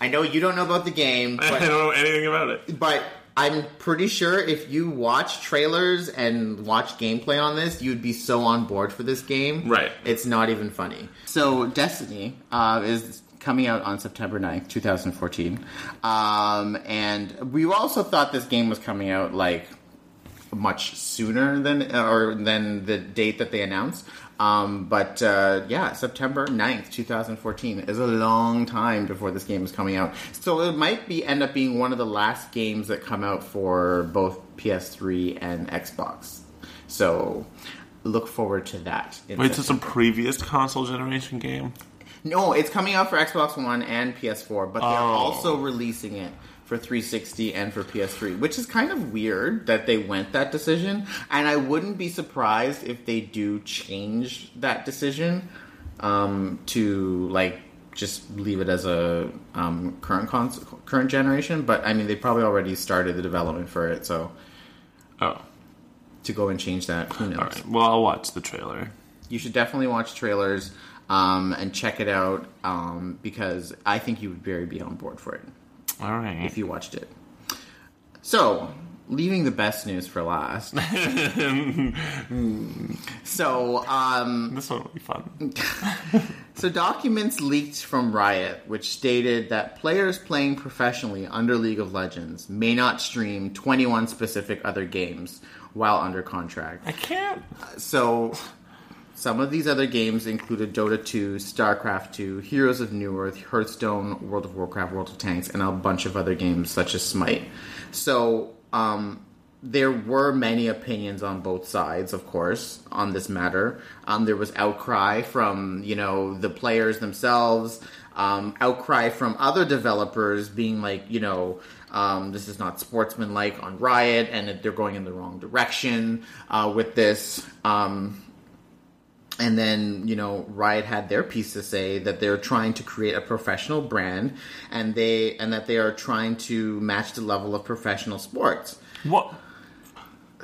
I know you don't know about the game, I don't know anything about it. but I'm pretty sure if you watch trailers and watch gameplay on this, you'd be so on board for this game. Right. It's not even funny. So Destiny uh, is coming out on September 9th, 2014. Um, and we also thought this game was coming out like much sooner than or than the date that they announced. Um, but uh, yeah, September 9th, 2014 is a long time before this game is coming out. So it might be end up being one of the last games that come out for both PS3 and Xbox. So look forward to that. Wait, is this a previous console generation game? No, it's coming out for Xbox One and PS4, but they're Oh. also releasing it for 360 and for PS3, which is kind of weird that they went that decision. And I wouldn't be surprised if they do change that decision um, to like just leave it as a um, current cons- current generation. But I mean, they probably already started the development for it, so Oh, to go and change that, who knows? all right. Well, I'll watch the trailer. you should definitely watch trailers um, and check it out um, because I think you would very be on board for it All right. if you watched it. So, leaving the best news for last. so, um, this one will be fun. so documents leaked from Riot, which stated that players playing professionally under League of Legends may not stream 21 specific other games while under contract. I can't. So, some of these other games included Dota 2, StarCraft 2, Heroes of Newerth, Hearthstone, World of Warcraft, World of Tanks, and a bunch of other games such as Smite. So, um, there were many opinions on both sides, of course, on this matter. Um, there was outcry from, you know, the players themselves, um, outcry from other developers being like, you know, um, this is not sportsmanlike on Riot, and they're going in the wrong direction uh, with this. Um, and then you know riot had their piece to say that they're trying to create a professional brand and they and that they are trying to match the level of professional sports What?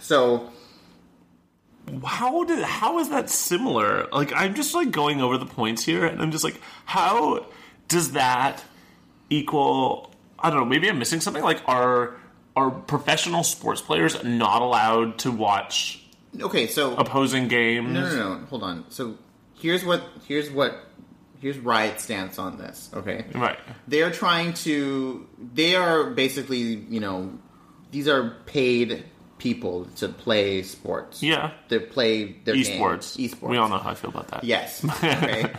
so How did? How is that similar? Like, I'm just like going over the points here, and I'm just like, how does that equal? I don't know. Maybe I'm missing something. Like, are are professional sports players not allowed to watch okay so opposing games? no no no hold on so here's what here's what here's riot's stance on this okay Right. they are trying to they are basically you know these are paid people to play sports Yeah. to play their game. Esports. esports We all know how I feel about that. Yes. Okay.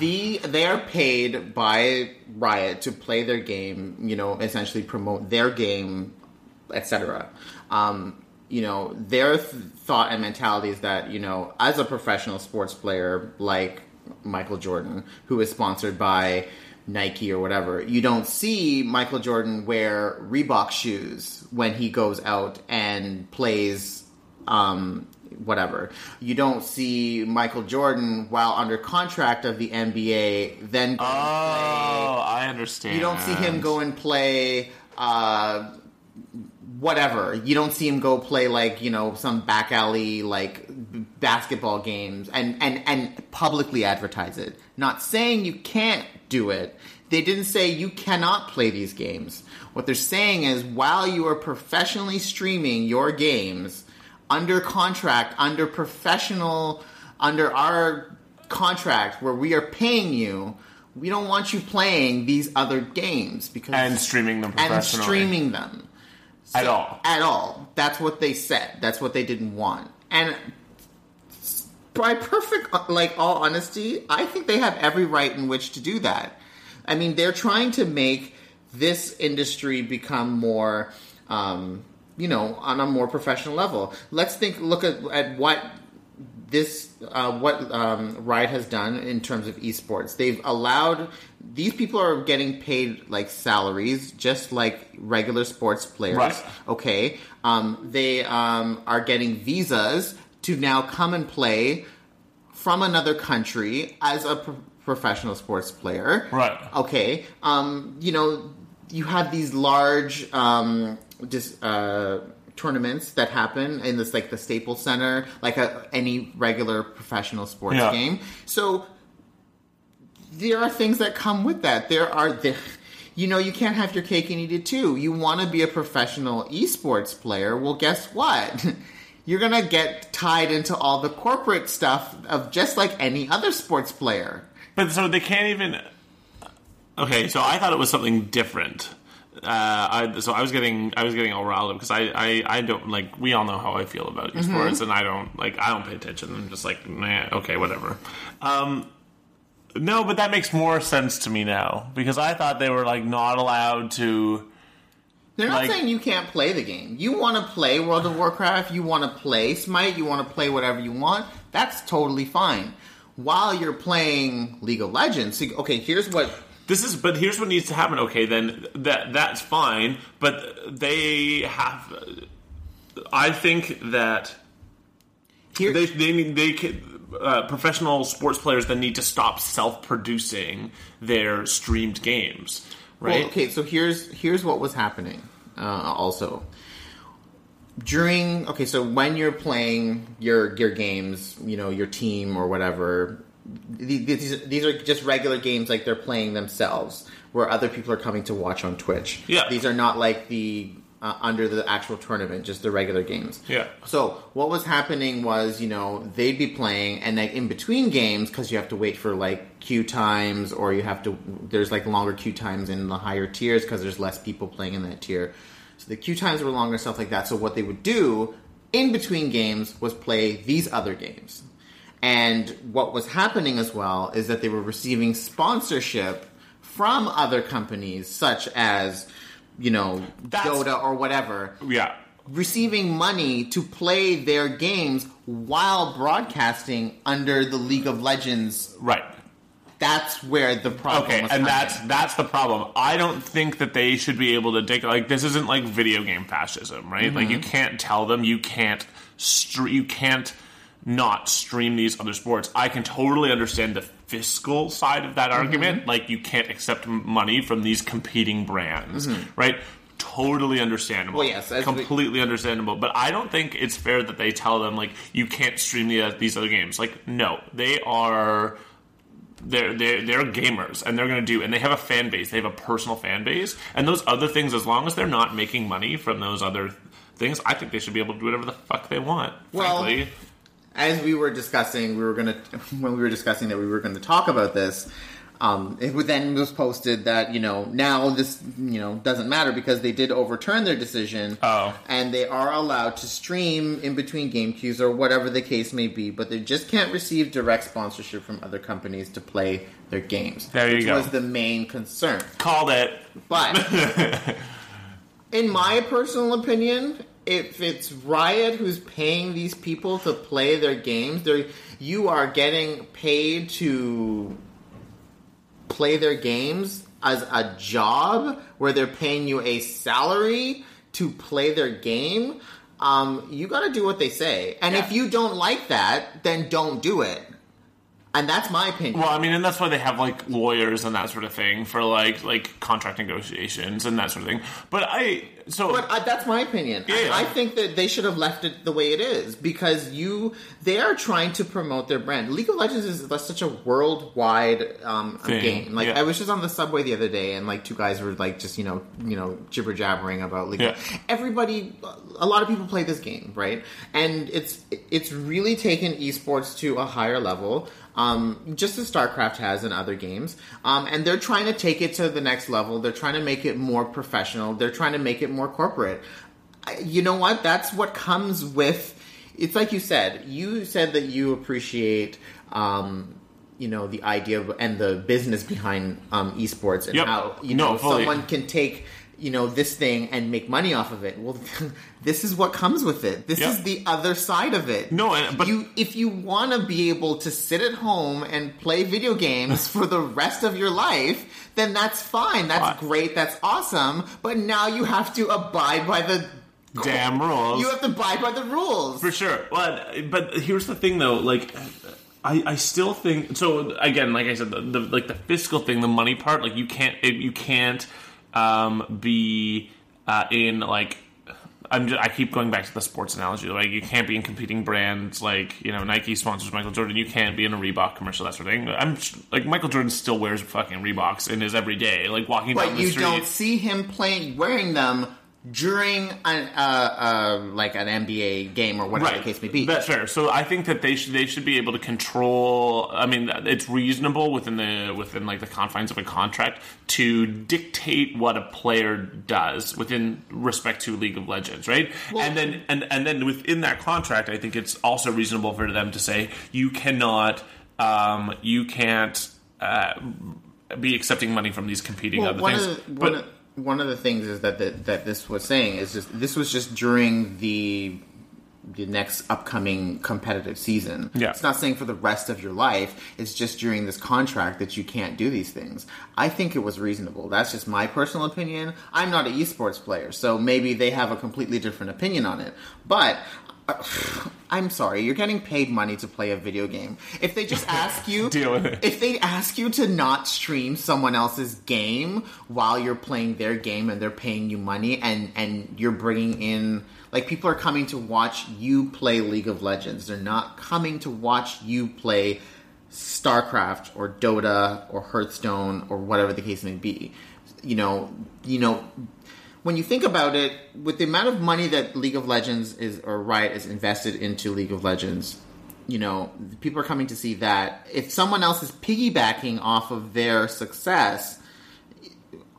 the they are paid by Riot to play their game. You know, essentially promote their game, etc. Um, you know, their th- thought and mentality is that you know, as a professional sports player like Michael Jordan, who is sponsored by Nike or whatever, you don't see Michael Jordan wear Reebok shoes when he goes out and plays um, whatever. You don't see Michael Jordan while under contract of the NBA then go Oh, I understand. You don't see him go and play uh, whatever. You don't see him go play like you know some back alley like b- basketball games and and and publicly advertise it. Not saying you can't do it. They didn't say you cannot play these games. What they're saying is while you are professionally streaming your games under contract, under professional, under our contract where we are paying you, we don't want you playing these other games because and streaming them and streaming them at all. at all. That's what they said. That's what they didn't want. And by perfect, like all honesty, I think they have every right in which to do that. I mean, they're trying to make this industry become more, um, you know, on a more professional level. Let's think, look at, at what this uh, what um, Riot has done in terms of esports. They've allowed these people are getting paid like salaries, just like regular sports players. Right. Okay, um, they um, are getting visas to now come and play from another country as a pro- professional sports player. Right. Okay. Um, you know, you have these large um, dis, uh, tournaments that happen in this like the Staples Center, like a, any regular professional sports Yeah. game. So there are things that come with that. There are there. You know, you can't have your cake and eat it too. You want to be a professional esports player. Well, guess what? You're going to get tied into all the corporate stuff of just like any other sports player. But so they can't even. Okay, so I thought it was something different. Uh, I, so I was getting I was getting all riled up because I, I, I don't like we all know how I feel about esports Mm-hmm. and I don't like I don't pay attention I'm just like nah okay whatever um, no but that makes more sense to me now because I thought they were like not allowed to They're not Like- saying you can't play the game. You want to play World of Warcraft, you want to play Smite, you want to play whatever you want. That's totally fine. While you're playing League of Legends, okay, here's what This is, but here's what needs to happen. Okay, then that that's fine, but they have. I think that here. they they they can, uh, professional sports players then need to stop self-producing their streamed games, right? Well, okay, so here's here's what was happening. Uh, also, during okay, so when you're playing your your games, you know your team or whatever, these these are just regular games like they're playing themselves, where other people are coming to watch on Twitch. Yeah. these are not like the uh, under the actual tournament, just the regular games. Yeah. So what was happening was, you know, they'd be playing, and like in between games, because you have to wait for like queue times, or you have to. There's like longer queue times in the higher tiers because there's less people playing in that tier. So the queue times were longer, stuff like that. So what they would do in between games was play these other games. And what was happening as well is that they were receiving sponsorship from other companies, such as, you know, That's- Dota or whatever Yeah, receiving money to play their games while broadcasting under the League of Legends. right. That's where the problem Okay, and coming. that's that's the problem. I don't think that they should be able to take like this isn't like video game fascism, right? Like Mm-hmm. you can't tell them you can't you can't not stream these other sports. I can totally understand the fiscal side of that argument. Like you can't accept money from these competing brands, right? Totally understandable. Mm-hmm. Well, yes, as we- completely understandable. But I don't think it's fair that they tell them like you can't stream the, these other games. Like no, they are they're they're they're gamers and they're going to do and they have a fan base. They have a personal fan base, and those other things, as long as they're not making money from those other things, I think they should be able to do whatever the fuck they want. Well, frankly. As we were discussing, we were gonna when we were discussing that we were going to talk about this. Um, it then was posted that you know now this you know doesn't matter because they did overturn their decision. Oh. and they are allowed to stream in between game queues or whatever the case may be, but they just can't receive direct sponsorship from other companies to play their games. There you which go. Was the main concern. called it. But in my personal opinion, if it's Riot who's paying these people to play their games, they you are getting paid to play their games as a job where they're paying you a salary to play their game. Um, you got to do what they say, and if you don't like that, then don't do it. And that's my opinion. Well, I mean, and that's why they have like lawyers and that sort of thing for like like contract negotiations and that sort of thing. But I so But uh, that's my opinion. I- Yeah. I, think that they should have left it the way it is because you they are trying to promote their brand. League of Legends is such a worldwide um, game. Like yeah. I was just on the subway the other day, and like two guys were like just you know you know jibber jabbering about League. Yeah. of Everybody, a lot of people play this game, right? And it's it's really taken esports to a higher level. Um, just as StarCraft has in other games, um, and they're trying to take it to the next level. They're trying to make it more professional. They're trying to make it more corporate. You know what? That's what comes with. It's like you said. You said that you appreciate, um, you know, the idea of, and the business behind um, esports and Yep. how you No, know someone can take you know this thing and make money off of it. Well, this is what comes with it. This Yep. is the other side of it. No, and- but- you if you want to be able to sit at home and play video games for the rest of your life, then that's fine. That's great. That's awesome. But now you have to abide by the damn rules. You have to abide by the rules. For sure. But but here's the thing, though. Like, I, I still think so. Again, like I said, the, the like the fiscal thing, the money part. Like, you can't it, you can't um, be uh, in like. I'm just, I keep going back to the sports analogy. Like, you can't be in competing brands. Like, you know, Nike sponsors Michael Jordan. You can't be in a Reebok commercial. That sort of thing. I'm like Michael Jordan still wears fucking Reeboks in his everyday. Like walking down But the you street. don't see him playing wearing them during an, uh, uh, like an NBA game or whatever the case may be. That's fair. So I think that they should they should be able to control. I mean, it's reasonable within the within like the confines of a contract to dictate what a player does within respect to League of Legends, right? Well- and then and and then within that contract, I think it's also reasonable for them to say you cannot, um, you can't. Uh, be accepting money from these competing Well, other things, of but one, of, the things is that the, that this was saying is just this was just during the the next upcoming competitive season. Yeah. It's not saying for the rest of your life. It's just during this contract that you can't do these things. I think it was reasonable. That's just my personal opinion. I'm not an esports player, so maybe they have a completely different opinion on it. But I'm sorry, you're getting paid money to play a video game. If they just ask you, Deal with it. if they ask you to not stream someone else's game while you're playing their game and they're paying you money and and you're bringing in like people are coming to watch you play League of Legends they're not coming to watch you play StarCraft or Dota or Hearthstone or whatever the case may be you know you know when you think about it with the amount of money that League of Legends is or Riot is invested into League of Legends you know, people are coming to see that. If someone else is piggybacking off of their success,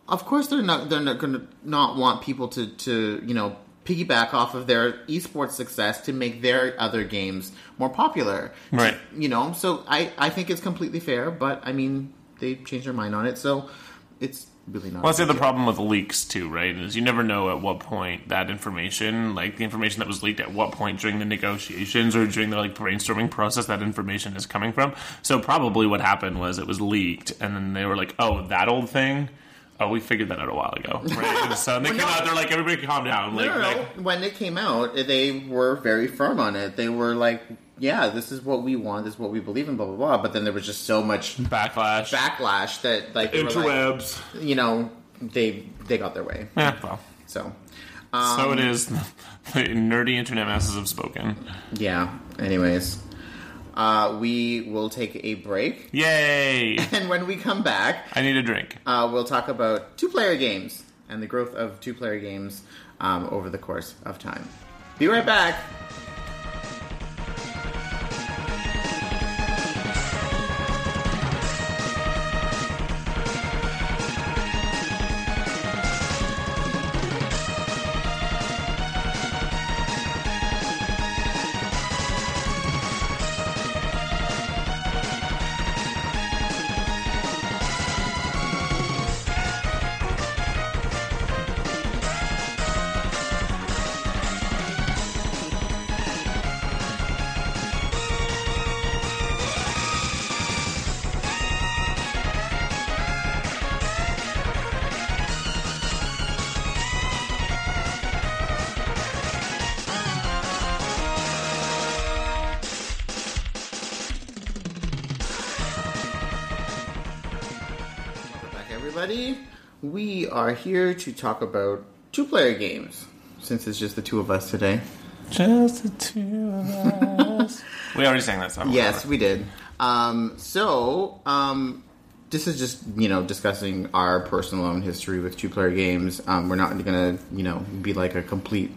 of course they're not they're not going to not want people to to you know piggyback off of their esports success to make their other games more popular. Right. You know, so I I think it's completely fair, but I mean they changed their mind on it, so it's really not. Well, that's a the problem with leaks too, right? Is you never know at what point that information, like the information that was leaked, at what point during the negotiations or during the like brainstorming process that information is coming from. So probably what happened was it was leaked, and then they were like, "Oh, that old thing." Oh, we figured that out a while ago, right? And so they came out. They're like, "Everybody, calm down." Like, No, no, no. like, When it came out, they were very firm on it. They were like, "Yeah, this is what we want. This is what we believe in." Blah blah blah. But then there was just so much backlash, backlash that, like, they were like, interwebs. you know, they they got their way. Yeah, well, So, so it is. The nerdy internet masses have spoken. yeah. Anyways, uh, we will take a break, Yay! and when we come back, I need a drink. uh, we'll talk about two-player games and the growth of two-player games um, over the course of time. Be right back. Are here to talk about two-player games. Since it's just the two of us today. Just the two of us. we already sang that song. Yes, we did. Um, so, um, this is just you know discussing our personal own history with two-player games. Um, we're not going to you know be like a complete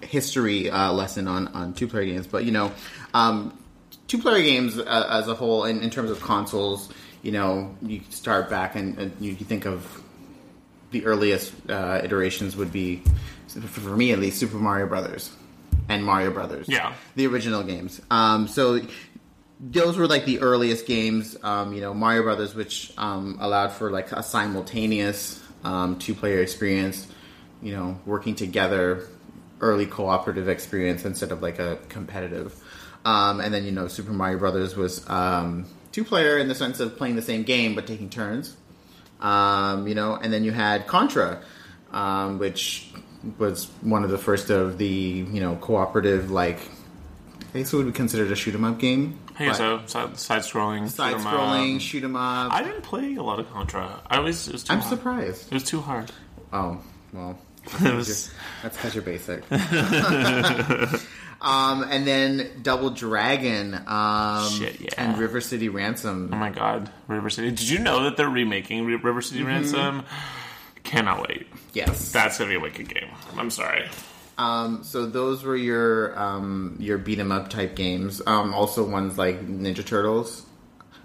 history uh, lesson on on two-player games, but you know, um, two-player games uh, as a whole, in, in terms of consoles, you know, you start back and, and you, you think of the earliest uh, iterations would be, for me at least, Super Mario Brothers and Mario Brothers. Yeah. the original games. Um, so those were like the earliest games. Um, you know, Mario Brothers, which um, allowed for like a simultaneous um, two-player experience. You know, working together, early cooperative experience instead of like a competitive. Um, and then you know, Super Mario Brothers was um, two-player in the sense of playing the same game but taking turns. Um, you know, and then you had Contra, um, which was one of the first of the you know cooperative like I guess it would be considered a shoot 'em up game. Hey, but so side, scrolling, side scrolling, shoot 'em up. I didn't play a lot of Contra. I was. It was too I'm hard. surprised. It was too hard. Oh well, was. that's because you're basic. um, and then Double Dragon, um, Shit, yeah. and River City Ransom. Oh my god, River City! Did you know that they're remaking River City Mm-hmm. Ransom? Cannot wait. Yes. That's gonna be a wicked game. I'm sorry. Um, so those were your um, your beat 'em up type games. Um, also ones like Ninja Turtles,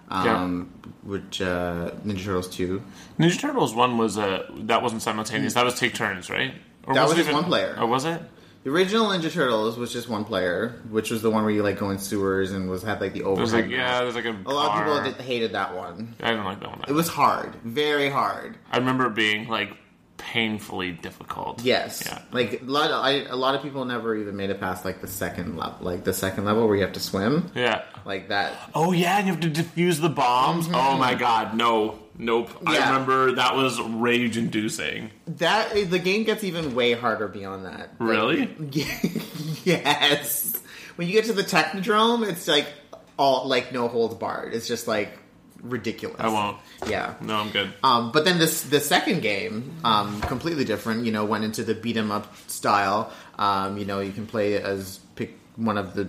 um, which uh, Ninja Turtles two. Ninja Turtles one was a that wasn't simultaneous. That was take turns, right? Or That was it just one player. Oh, was it? The original Ninja Turtles was just one player, which was the one where you like go in sewers and was had like the overhead. There's like yeah, there's like a. a lot of people did, hated that one. I didn't like that one. It was hard, very hard. I remember it being like painfully difficult. Yes, Yeah. like a lot. Of, I, a lot of people never even made it past like the second level, like the second level where you have to swim, Yeah. like that. Oh yeah, and you have to defuse the bombs. Mm-hmm. Oh my god, no, nope. I remember that was rage inducing. That the game gets even way harder beyond that. Like, Really? yes. When you get to the Technodrome, it's like all like no holds barred. It's just like ridiculous. I won't. Yeah. No, I'm good. Um, but then this the second game, um, completely different. You know, went into the beat 'em up style. Um, you know, you can play as pick one of the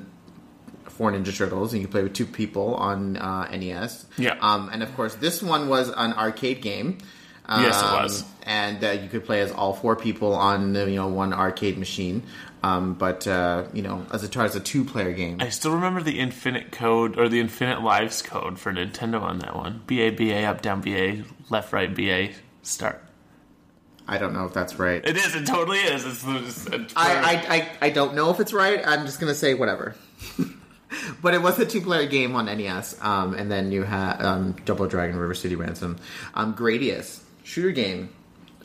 four Ninja Turtles, and you can play with two people on uh, NES. Yeah. Um, and of course, this one was an arcade game. Um, Yes, it was. And uh, you could play as all four people on the, you know one arcade machine. Um, but uh, you know, as far as a two player game, I still remember the infinite code or the infinite lives code for Nintendo on that one. B A B A up down B A left right B A start. I don't know if that's right. It is. It totally is. It's, it's, it's I, I, I, I don't know if it's right. I'm just gonna say whatever. but it was a two player game on NES, um, and then you had um, Double Dragon River City Ransom, um, Gradius shooter game,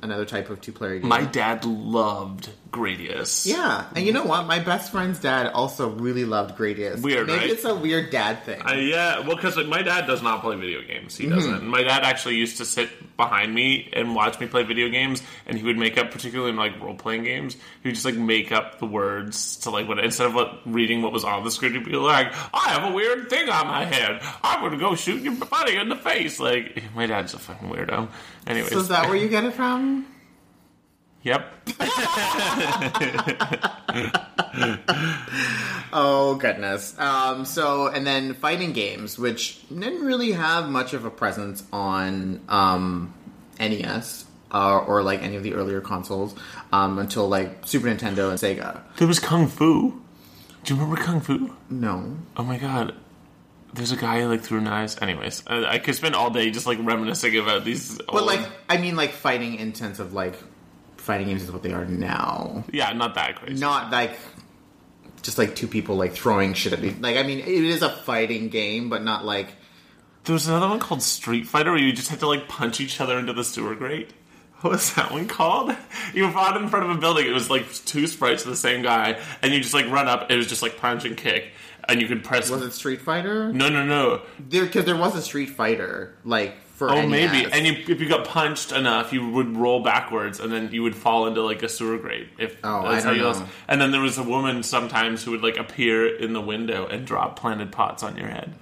another type of two player game. My dad loved Gradius. yeah, and you know what? My best friend's dad also really loved Gradius. Weird, Maybe right? it's a weird dad thing. I, yeah, well, because like, my dad does not play video games. Mm-hmm. He doesn't. My dad actually used to sit behind me and watch me play video games, and he would make up, particularly in like role playing games, he would just like make up the words to like what instead of like, reading what was on the screen, he'd be like, "I have a weird thing on my head. I'm gonna go shoot your buddy in the face." Like my dad's a fucking weirdo. Anyways, so is that where you get it from? Yep. Oh goodness. Um, so and then fighting games, which didn't really have much of a presence on um, NES uh, or like any of the earlier consoles um, until like Super Nintendo and Sega. There was Kung Fu. Do you remember Kung Fu? No. Oh my god. There's a guy who like threw knives. Anyways, I, I could spend all day just like reminiscing about these. But old- like, I mean, like fighting in sense of like fighting games is what they are now, yeah, not that crazy. not like just like two people like throwing shit at me. Like, I mean, it is a fighting game, but not like There was another one called Street Fighter where you just had to like punch each other into the sewer grate. What was that one called? You fought in front of a building. It was like two sprites of the same guy, and you just like run up. It was just like punch and kick, and you could press. was it Street Fighter? No, no, no. There because there was a Street Fighter like for Oh, NES. maybe. And you, if you got punched enough, you would roll backwards, and then you would fall into like a sewer grate. If Oh, that's I how don't you know. And then there was a woman sometimes who would like appear in the window and drop planted pots on your head.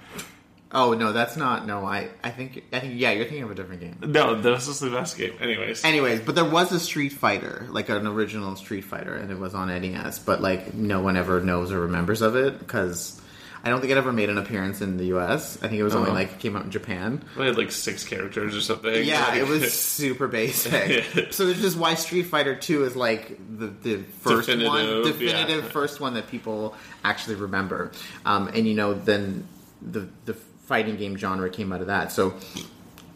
Oh no, that's not. No, I, I think, I think, yeah, you're thinking of a different game. No, this is the best game. Anyways, Anyways, but there was a Street Fighter, like an original Street Fighter, and it was on NES. But like, no one ever knows or remembers of it because I don't think it ever made an appearance in the U.S. I think it was only Oh. like came out in Japan. I had like six characters or something. Yeah, Like- it was super basic. so this is why Street Fighter Two is like the the first one, Definitive, definitive yeah. first one that people actually remember. Um, and you know, then the the fighting game genre came out of that. So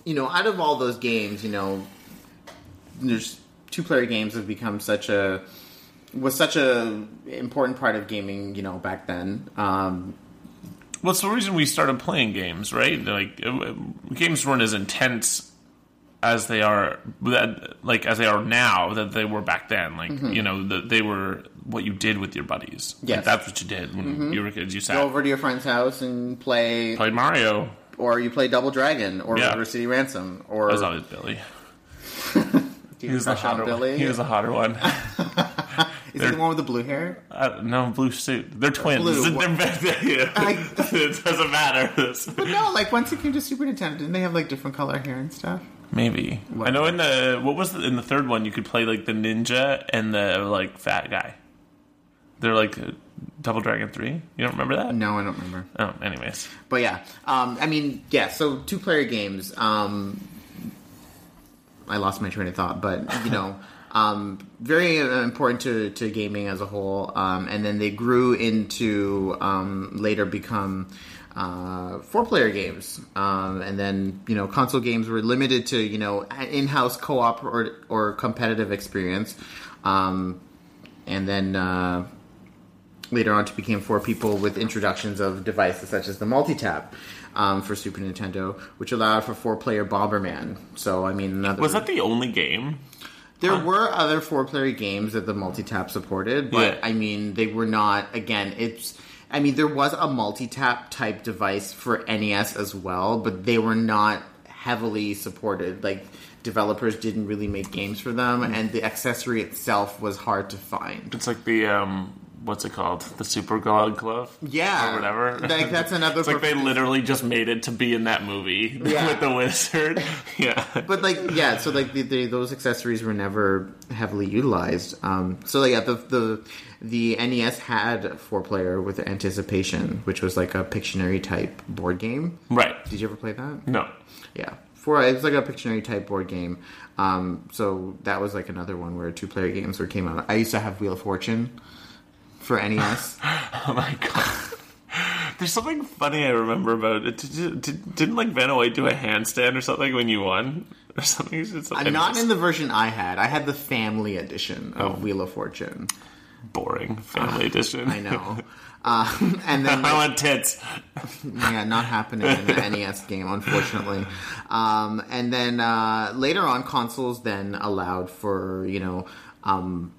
you know, out of all those games, you know, there's two player games have become such a was such a important part of gaming. You know, back then. Um, What's the reason we started playing games, right? Like uh, uh, games weren't as intense as they are, that, like as they are now that they were back then. Like mm-hmm. you know, that they were what you did with your buddies. Like, that's what you did when mm-hmm. you were kids. You sat go over to your friend's house and play, played Mario. or you play Double Dragon, or Yeah. River City Ransom, or That was always Billy. He was the hotter. Billy? He was the hotter one. Is he the one with the blue hair? Uh, no, blue suit. They're twins. Blue. They're- it doesn't matter. But no, like once it came to Super Nintendo, didn't they have like different color hair and stuff? Maybe. I know in the what was the, in the third one you could play like the ninja and the like fat guy. They're like uh, Double Dragon Three. You don't remember that? No, I don't remember. Oh, anyways. But yeah, um, I mean, yeah. So two player games. Um, I lost my train of thought, but you know, um, very uh, important to, to gaming as a whole. Um, and then they grew into um, later become uh, four player games. Um, and then, you know, console games were limited to, you know, in house co op or, or competitive experience. Um, and then uh, later on, it became four people with introductions of devices such as the multi tap. Um, for Super Nintendo, which allowed for four-player Bomberman. So, I mean, another Was that the only game? There were other four-player games that the multi-tap supported, but Yeah. I mean, they were not. Again, it's. I mean, there was a multi-tap type device for NES as well, but they were not heavily supported. Like developers didn't really make games for them, Mm. and the accessory itself was hard to find. It's like the um, what's it called? The Super God Glove. Yeah, or whatever. Like that's another. It's like they literally just made it to be in that movie Yeah. with the wizard. yeah. but like yeah so like the, the, those accessories were never heavily utilized um so like, yeah the the the nes had four player with anticipation which was like a pictionary type board game Right. did you ever play that No. yeah four it was like a pictionary type board game um so that was like another one where two player games were came out i used to have wheel of fortune for nes Oh my god. There's something funny I remember about it. Did, did, didn't like Vanna White do a handstand or something when you won? Or something? It's I'm not in the version i had i had the family edition of wheel of fortune boring family edition. i know um, and then I want tits. yeah, not happening in the NES game, unfortunately. Um, and then uh, later on, consoles then allowed for you know um,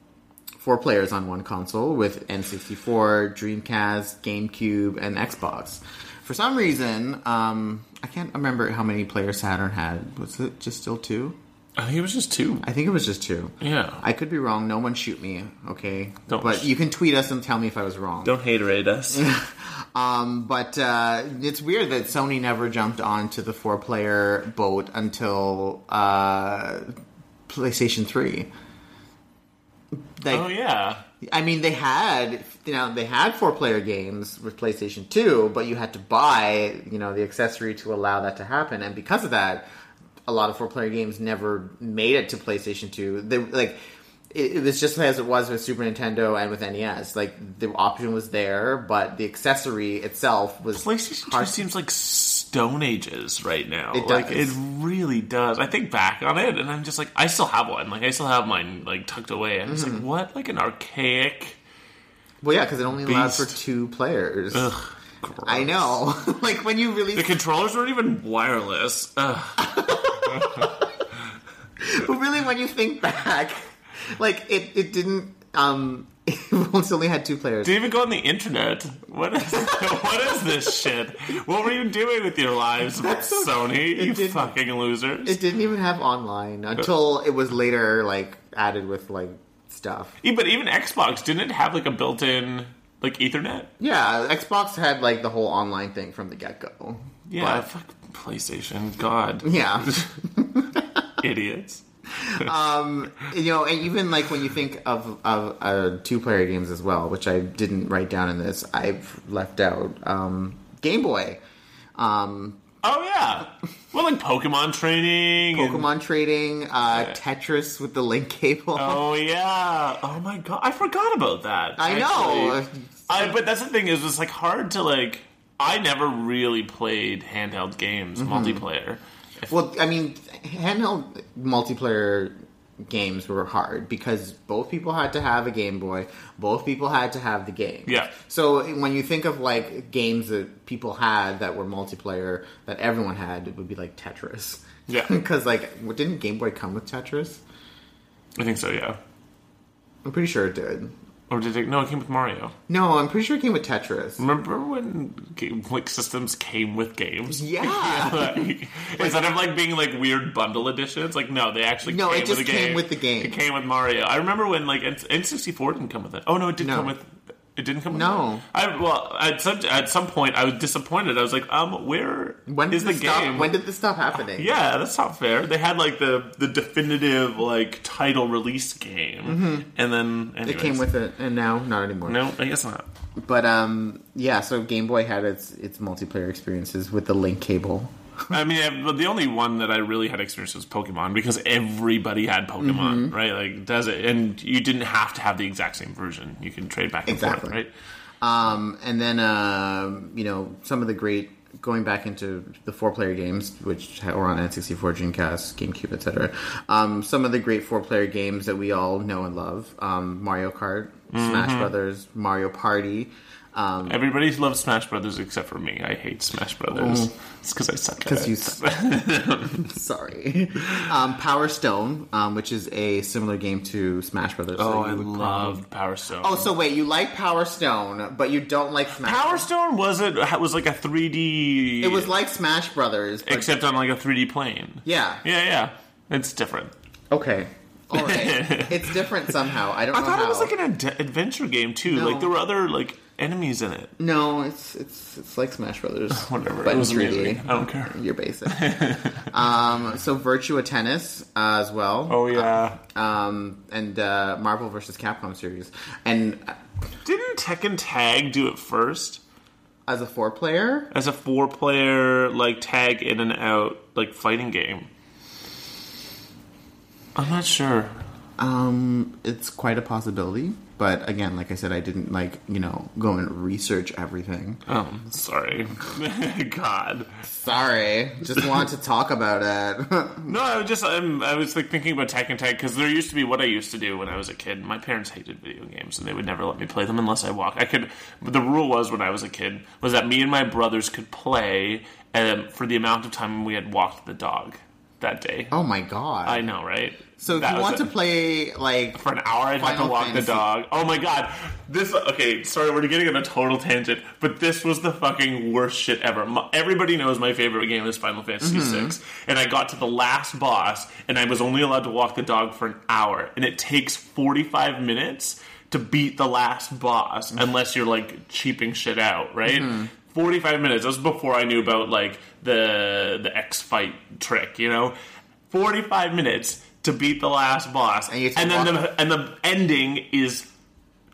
four players on one console with N64, Dreamcast, GameCube, and Xbox. For some reason, um, I can't remember how many players Saturn had. Was it just still two? I think it was just two. I think it was just two. Yeah. I could be wrong. No one shoot me, okay? Don't but sh- you can tweet us and tell me if I was wrong. Don't haterade us. Um, but uh, it's weird that Sony never jumped onto the four-player boat until uh, PlayStation Three. Like, oh yeah. I mean, they had you know they had four-player games with PlayStation Two, but you had to buy you know the accessory to allow that to happen, and because of that, a lot of four-player games never made it to PlayStation Two. They like. It it was just as it was with Super Nintendo and with NES. Like the option was there, but the accessory itself was PlayStation 2 seems like Stone Ages right now. It like does. it really does. I think back on it and I'm just like I still have one. Like I still have mine like tucked away. And it's Mm-hmm. like what? Like an archaic Well, yeah, because it only allowed for two players. Ugh, I know. like when you really, The controllers weren't even wireless. Ugh. but really when you think back, like it, it didn't. Um, it only had two players. Didn't even go on the internet. What is what is this shit? What were you doing with your lives, Sony? You didn't- fucking losers. It didn't even have online until it was later, like added with like stuff. Yeah, but even Xbox didn't it have like a built-in like Ethernet? Yeah, Xbox had like the whole online thing from the get go. Yeah, fuck PlayStation. God, yeah. idiots. you know, and even like when you think of of uh, two player games as well, which I didn't write down in this, I've left out um, Game Boy. Um, Oh yeah, well like Pokemon training. and- Pokemon trading, uh, Tetris with the link cable. oh yeah. Oh my god, I forgot about that. I know. I but that's the thing is it's like hard to like. I never really played handheld games Mm-hmm. multiplayer. If- Well, I mean, handheld multiplayer games were hard because both people had to have a Game Boy, both people had to have the game. Yeah. So when you think of like games that people had that were multiplayer that everyone had, it would be like Tetris. Yeah. Because like, didn't Game Boy come with Tetris? I think so. Yeah. I'm pretty sure it did. Or did it? No, it came with Mario. No, I'm pretty sure it came with Tetris. Remember when game, like systems came with games? Yeah. Like, instead of like being like weird bundle editions, like no, they actually No, came it just came game. with the game. It came with Mario. I remember when like N- N64 didn't come with it. Oh no, it did No. come with. It didn't come No. I well at some at some point I was disappointed. I was like, um, where When did the this stop? game? When did this stop happening? yeah, that's not fair. They had like the the definitive like title release game, and then Mm-hmm. It came with it, and now not anymore. No, I guess not. But um, yeah. So Game Boy had its its multiplayer experiences with the link cable. I mean, I- the only one that I really had experience was Pokemon because everybody had Pokemon, Mm-hmm. right? Like, does it? And you didn't have to have the exact same version. You can trade back and Exactly. forth, right? Um, and then, um, you know, some of the great going back into the four-player games, which were on N64, Dreamcast, GameCube, etc. Um, some of the great four-player games that we all know and love: um, Mario Kart, Smash Brothers, Mario Party. Um, Everybody loves Smash Brothers except for me. I hate Smash Brothers. It's because I suck. because at you it. suck. sorry. Um, Power Stone, um, which is a similar game to Smash Brothers. Oh, so I love Power Stone. Oh, so wait, you like Power Stone, but you don't like Smash. Power Stone was it? Was like a 3D. It was like Smash Brothers, but except on like a 3D plane. yeah. Yeah, yeah. It's different. Okay. All right. it's different somehow. I don't I thought how. it was like an ad- adventure game too. No. Like there were other like enemies in it. No, it's it's it's like Smash Brothers. Whatever. But it was 3D. amazing. I don't care. You're basic. um, so Virtua Tennis uh, as well. Oh yeah. Um, and uh, Marvel vs. Capcom series. And uh, Didn't Tekken Tag do it first as a four player, as a four-player like tag in and out like fighting game? I'm not sure. um, it's quite a possibility. But again, like I said, I didn't like you know go and research everything. Oh, sorry. God. Sorry, just wanted to talk about it. No, I was just I'm, I was like thinking about Tekken Tag because there used to be what I used to do when I was a kid. My parents hated video games and they would never let me play them unless I walked. I could. But the rule was when I was a kid was that me and my brothers could play um, for the amount of time we had walked the dog that day. oh my god! I know, right? so if That you want it. to play like for an hour, I'd have to walk Fantasy. the dog. Oh my god, this. Okay, sorry, we're getting on a total tangent, but this was the fucking worst shit ever. My, everybody knows my favorite game is Final Fantasy Mm-hmm. VI, and I got to the last boss, and I was only allowed to walk the dog for an hour, and it takes forty five minutes to beat the last boss, Mm-hmm. unless you're like cheaping shit out, right? 45 minutes. That was before I knew about like the the X fight trick, you know. 45 minutes to beat the last boss. And you have to and then walk- the and the ending is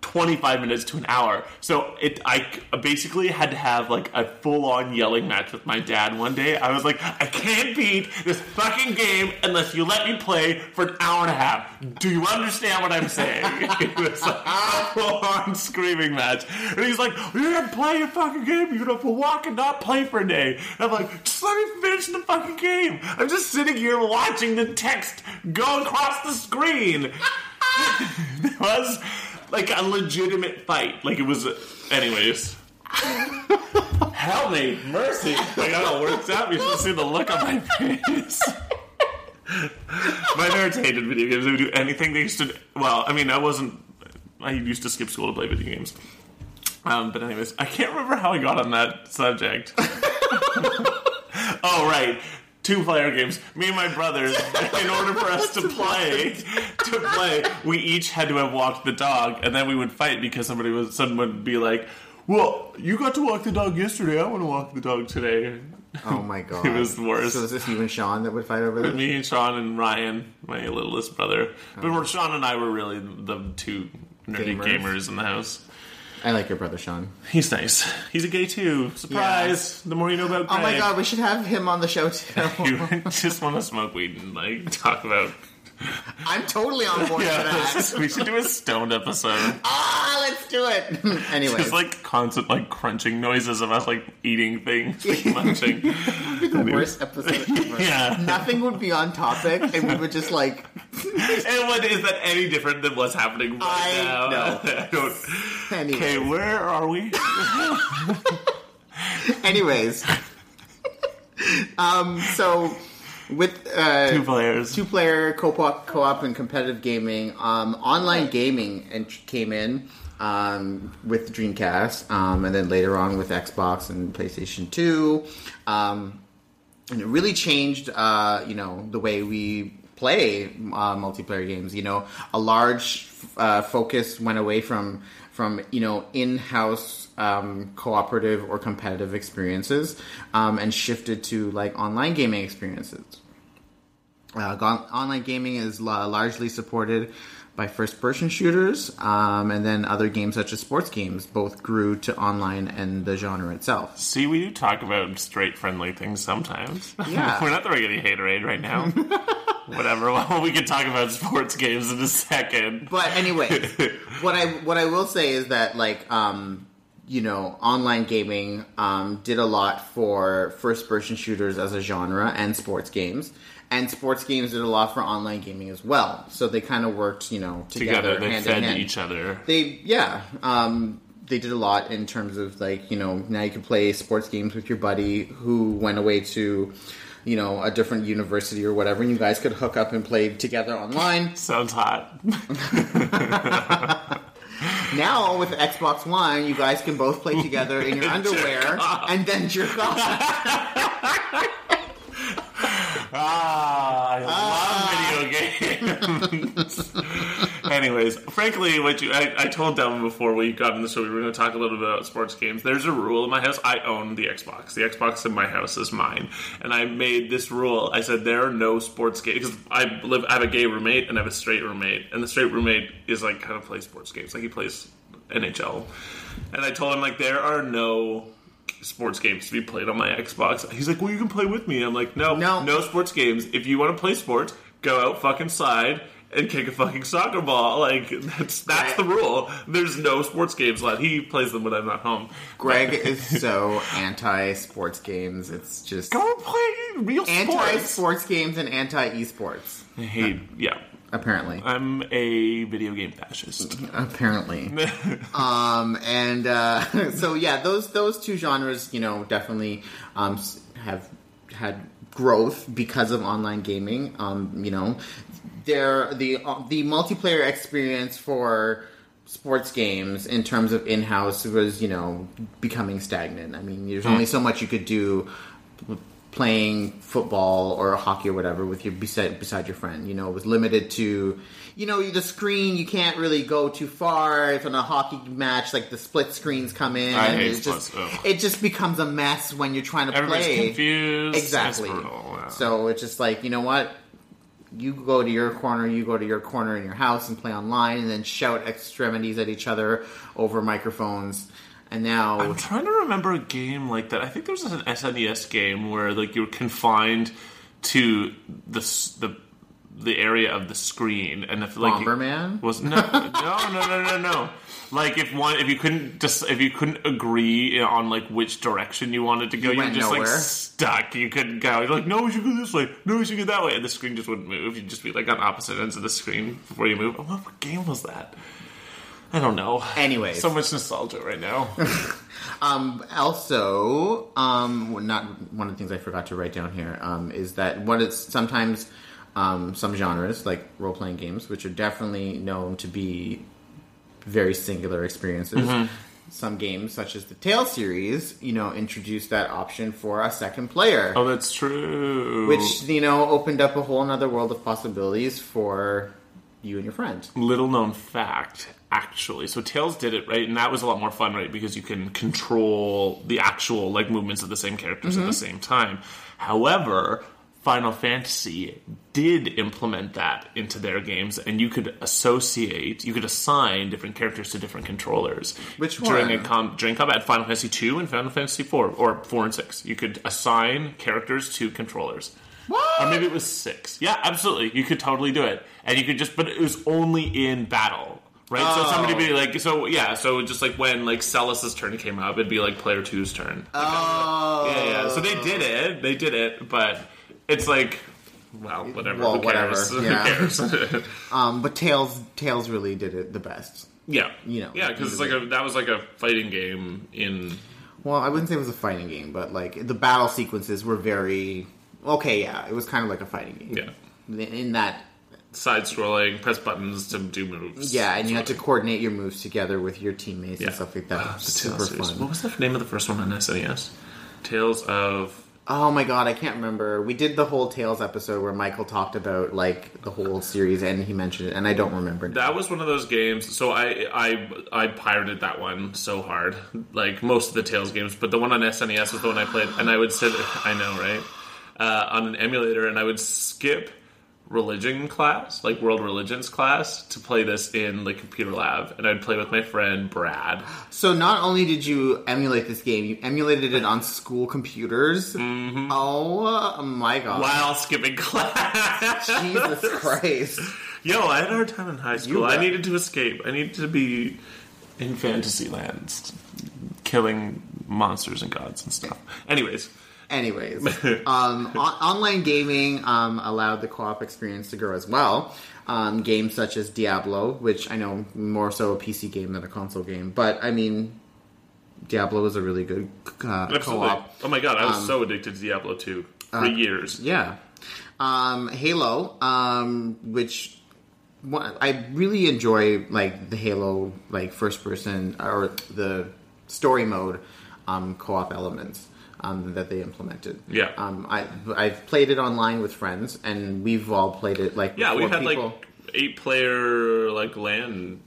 25 minutes to an hour. So it I basically had to have like a full-on yelling match with my dad one day. I was like, I can't beat this fucking game unless you let me play for an hour and a half. Do you understand what I'm saying? it was like a full-on screaming match. And he's like, You're gonna play your fucking game, you're gonna walk and not play for a day. And I'm like, just let me finish the fucking game. I'm just sitting here watching the text go across the screen. it was like a legitimate fight. Like it was. Anyways. Help me, mercy! Like how it works out. You should see the look on my face. my parents hated video games. They would do anything. They used to. Well, I mean, I wasn't. I used to skip school to play video games. Um, but anyways, I can't remember how I got on that subject. oh right, two player games. Me and my brothers. In order for us to play, play, we each had to have walked the dog, and then we would fight because somebody was someone would be like, "Well, you got to walk the dog yesterday. I want to walk the dog today." oh my god, It was the worst. So is this you and Sean that would fight over this? Me and Sean and Ryan, my littlest brother. But Sean and I were really the two nerdy Gamers. gamers in the house. I like your brother Sean. He's nice. He's a gay too. Surprise! The more you know about Oh my god, we should have him on the show too. You just want to smoke weed and like talk about. I'm totally on board Yeah, for that. we should do a stoned episode. ah, let's do it. anyway, Just like constant like crunching noises of us like eating things, like munching. the worst episode ever. Yeah. Nothing would be on topic, and we would just like. And what is that any different than what's happening right I now? know. I don't. Anyway. Okay, where are we? Anyways, um, so with uh, Two players. two player co-op, co-op and competitive gaming, um, online gaming and came in um, with Dreamcast, um, and then later on with Xbox and PlayStation Two, um, and it really changed, uh, you know, the way we play uh, multiplayer games. You know, a large uh, focus went away from from you know in-house um, cooperative or competitive experiences um, and shifted to like online gaming experiences. Uh, online gaming is la- largely supported by first-person shooters, um, and then other games such as sports games both grew to online and the genre itself. See, we do talk about straight friendly things sometimes. Yeah. We're not throwing any haterade right now. Whatever. Well, we can talk about sports games in a second. But anyway, what I what I will say is that like um, you know online gaming um, did a lot for first person shooters as a genre and sports games. And sports games did a lot for online gaming as well. So they kind of worked, you know, together, Together, they fed each other. They yeah, um, they did a lot in terms of like you know now you can play sports games with your buddy who went away to you know a different university or whatever, and you guys could hook up and play together online. Sounds hot. Now with Xbox One, you guys can both play together in your underwear and then jerk off. Ah, I love video games. Anyways, frankly, what you I, I told Devin before we got in the show we were going to talk a little bit about sports games. There's a rule in my house. I own the Xbox. The Xbox in my house is mine, and I made this rule. I said there are no sports games because I live. I have a gay roommate and I have a straight roommate, and the straight roommate is like kind of plays sports games. Like he plays NHL, and I told him like there are no sports games to be played on my Xbox. He's like, "Well, you can play with me." I'm like, "No, No. no sports games. If you want to play sports, go out fucking side and kick a fucking soccer ball. Like that's that's the rule. There's no sports games left. He plays them when I'm not home. Greg is so anti sports games. It's just Go play real anti sports. sports games and anti esports. I hate. Yeah, Apparently, I'm a video game fascist. apparently. um, and uh, so yeah, those those two genres, you know, definitely um, have had growth because of online gaming. Um, you know, they're the uh, the multiplayer experience for sports games in terms of in-house was you know becoming stagnant. I mean, there's only so much you could do playing football or hockey or whatever with your beside beside your friend. You know, it was limited to you know the screen. You can't really go too far. If in a hockey match, like the split screens come in, I and hate it just it just becomes a mess when you're trying to Everybody's play. confused. Exactly. Brutal, yeah. So it's just like you know what. You go to your corner, you go to your corner in your house and play online, and then shout extremities at each other over microphones. And now, I'm trying to remember a game like that. I think there was an SNES game where like you were confined to the the the area of the screen, and if like Bomberman? was no no no no no no. Like if one if you couldn't just if you couldn't agree on like which direction you wanted to go, you, were went just like stuck. You couldn't go. You're like, no, we should go this way. No, we should go that way, and the screen just wouldn't move. You'd just be like on opposite ends of the screen before you move. What game was that? I don't know. Anyways. so much nostalgia right now. Um, also, um, not one of the things I forgot to write down here um, is that what it's sometimes um, some genres like role playing games, which are definitely known to be very singular experiences. Some games, such as the Tale series, you know, introduced that option for a second player, Oh, that's true. which you know opened up a whole other world of possibilities for you and your friend. little known fact, actually. So Tales did it right, and that was a lot more fun, right? Because you can control the actual like movements of the same characters at the mm-hmm. same time. However, Final Fantasy did implement that into their games, and you could associate, you could assign different characters to different controllers. Which during one? a com- during combat, Final Fantasy two and Final Fantasy four, or four and six, you could assign characters to controllers. What? Or maybe it was six. Yeah, absolutely. You could totally do it, and you could just, but it was only in battle, right? So Oh. somebody be like, so yeah, so just like when like Celes's turn came up, it'd be like player two's turn. Oh, yeah, yeah. So they did it. They did it, but it's like, well, whatever. Well, Who cares? whatever, yeah. Who cares? Um, but Tales, Tales really did it the best. yeah, You know, yeah, because it's like a that was like a fighting game in Well, I wouldn't say it was a fighting game, but like the battle sequences were very okay. Yeah, it was kind of like a fighting game. yeah In that, side scrolling, press buttons to do moves. yeah, and you had to coordinate your moves together with your teammates Yeah. and stuff like that. Ah, Super fun. What was the name of the first one on SNES? Tales of Oh my god, I can't remember. We did the whole Tales episode where Michael talked about like the whole series, and he mentioned it, and I don't remember. now. That was one of those games. So I I I pirated that one so hard, like most of the Tales games. But the one on SNES was the one I played, and I would sit. I know, right? Uh, on an emulator, and I would skip religion class, like world religions class, to play this in the computer lab, and I'd play with my friend Brad. So not only did you emulate this game, you emulated it on school computers. Mm-hmm. Oh my god! While skipping class. Jesus Christ! Yo, I had a hard time in high school. I needed to escape. I needed to be in fantasy lands, killing monsters and gods and stuff. Anyways, Anyways, um, on- online gaming um, allowed the co-op experience to grow as well. Um, games such as Diablo, which I know more so a PC game than a console game, but I mean, Diablo is a really good uh, co-op. Oh my god, I was so addicted to Diablo 2 for years. Yeah. Um, Halo, um, which one, I really enjoy, like the Halo, like first person or the story mode um, co-op elements um, that they implemented. Yeah. Um, I I've played it online with friends, and we've all played it like Yeah, we before had people. like eight player like LAN.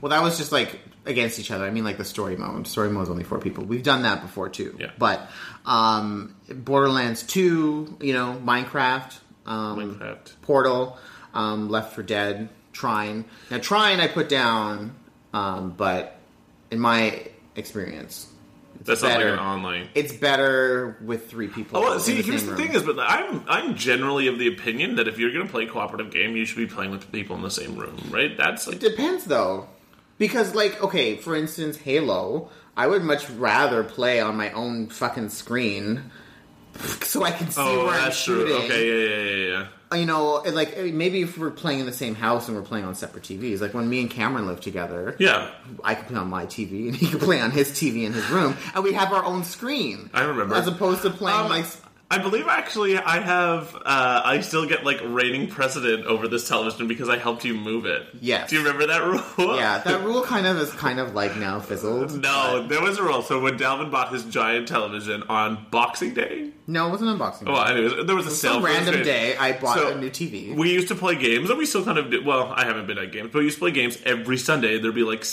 Well, that was just like against each other. I mean, like the story mode. Story mode is only four people. We've done that before too. Yeah. But um, Borderlands Two, you know, Minecraft, um, Minecraft. Portal, um, Left 4 Dead, Trine. Now, Trine I put down, um, but in my experience, That's not like an online. it's better with three people. Oh, well, see, the here's the room. thing is, but I'm I'm generally of the opinion that if you're going to play a cooperative game, you should be playing with people in the same room, right? That's like it Depends though, because like okay, for instance, Halo, I would much rather play on my own fucking screen, so I can see oh, where I'm that's true. shooting. Okay, yeah, yeah, yeah, yeah. You know, like maybe if we're playing in the same house and we're playing on separate TVs, like when me and Cameron lived together, Yeah, I could play on my TV and he could play on his TV in his room, and we have our own screen. I remember. as opposed to playing Um, like I believe actually I have uh, I still get like reigning precedent over this television because I helped you move it. Yes. Do you remember that rule? yeah, that rule kind of is kind of like now fizzled. No, there was a rule. So when Delvin bought his giant television on Boxing Day, No, it wasn't unboxing. well, anyways, there was a sale. Some random day, I bought So, a new TV. We used to play games, and we still kind of did. Well, I haven't been at games, but we used to play games every Sunday. There'd be like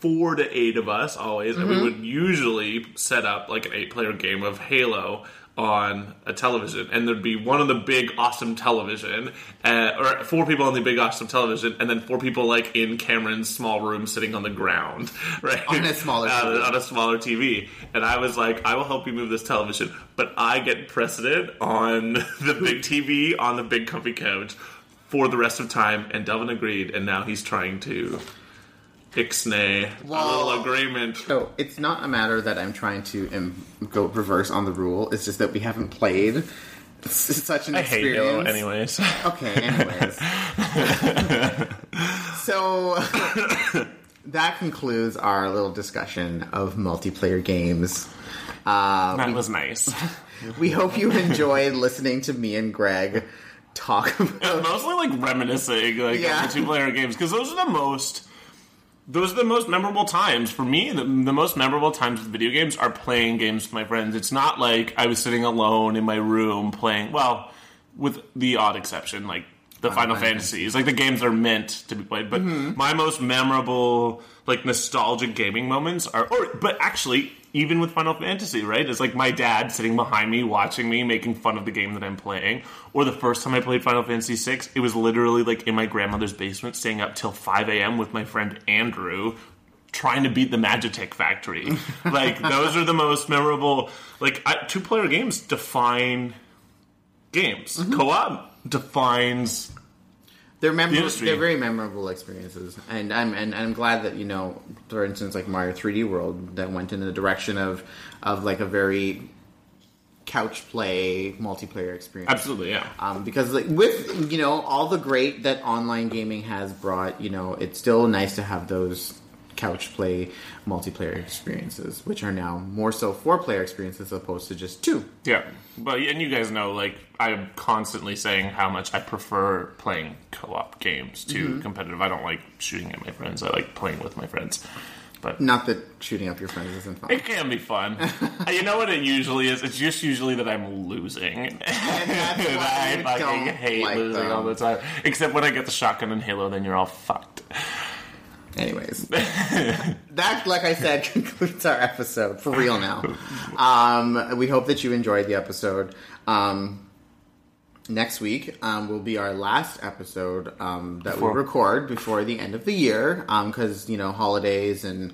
four to eight of us always, and we Mm-hmm. would usually set up like an eight-player game of Halo on a television, and there'd be one on the big awesome television, uh, or four people on the big awesome television, and then four people like in Cameron's small room sitting on the ground, right On a smaller Uh, TV. on a smaller TV. And I was like, I will help you move this television, but I get precedent on the big TV on the big comfy couch for the rest of time. And Delvin agreed, and now he's trying to ixnay a little agreement. So it's not a matter that I'm trying to um, go reverse on the rule. It's just that we haven't played s- such an I hate experience. Halo, anyways. Okay, anyways. so that concludes our little discussion of multiplayer games. Uh, that was nice. we hope you enjoyed listening to me and Greg talk about. Mostly like reminiscing, like Yeah. multiplayer games, because those are the most. Those are the most memorable times for me. The, the most memorable times with video games are playing games with my friends. It's not like I was sitting alone in my room playing. Well, with the odd exception, like the Final Final Fantasies, like the games that are meant to be played. But mm-hmm. my most memorable, like nostalgic gaming moments are, or but actually, even with Final Fantasy, right? It's like my dad sitting behind me, watching me, making fun of the game that I'm playing. Or the first time I played Final Fantasy VI, it was literally like in my grandmother's basement, staying up till 5 a.m. with my friend Andrew. Trying to beat the Magitek factory, like those are the most memorable. Like two player games define games. Mm-hmm. Co-op defines They're memorable. industry. They're very memorable experiences, and I'm and I'm glad that you know, for instance, like Mario 3D World that went in the direction of of like a very couch play multiplayer experience. absolutely yeah. Um, because like with you know all the great that online gaming has brought, you know, it's still nice to have those couch play multiplayer experiences, which are now more so four player experiences as opposed to just two. Yeah, but and you guys know, like I'm constantly saying how much I prefer playing co-op games to mm-hmm. competitive. I don't like shooting at my friends. I like playing with my friends. But Not that shooting up your friends isn't fun. it can be fun. You know what it usually is? It's just usually that I'm losing. And I fucking hate like losing them. all the time. Except when I get the shotgun in Halo, then you're all fucked. Anyways, that, like I said, concludes our episode for real now. Um, we hope that you enjoyed the episode. Um, next week um, will be our last episode um, that Before- we record before the end of the year because you know holidays and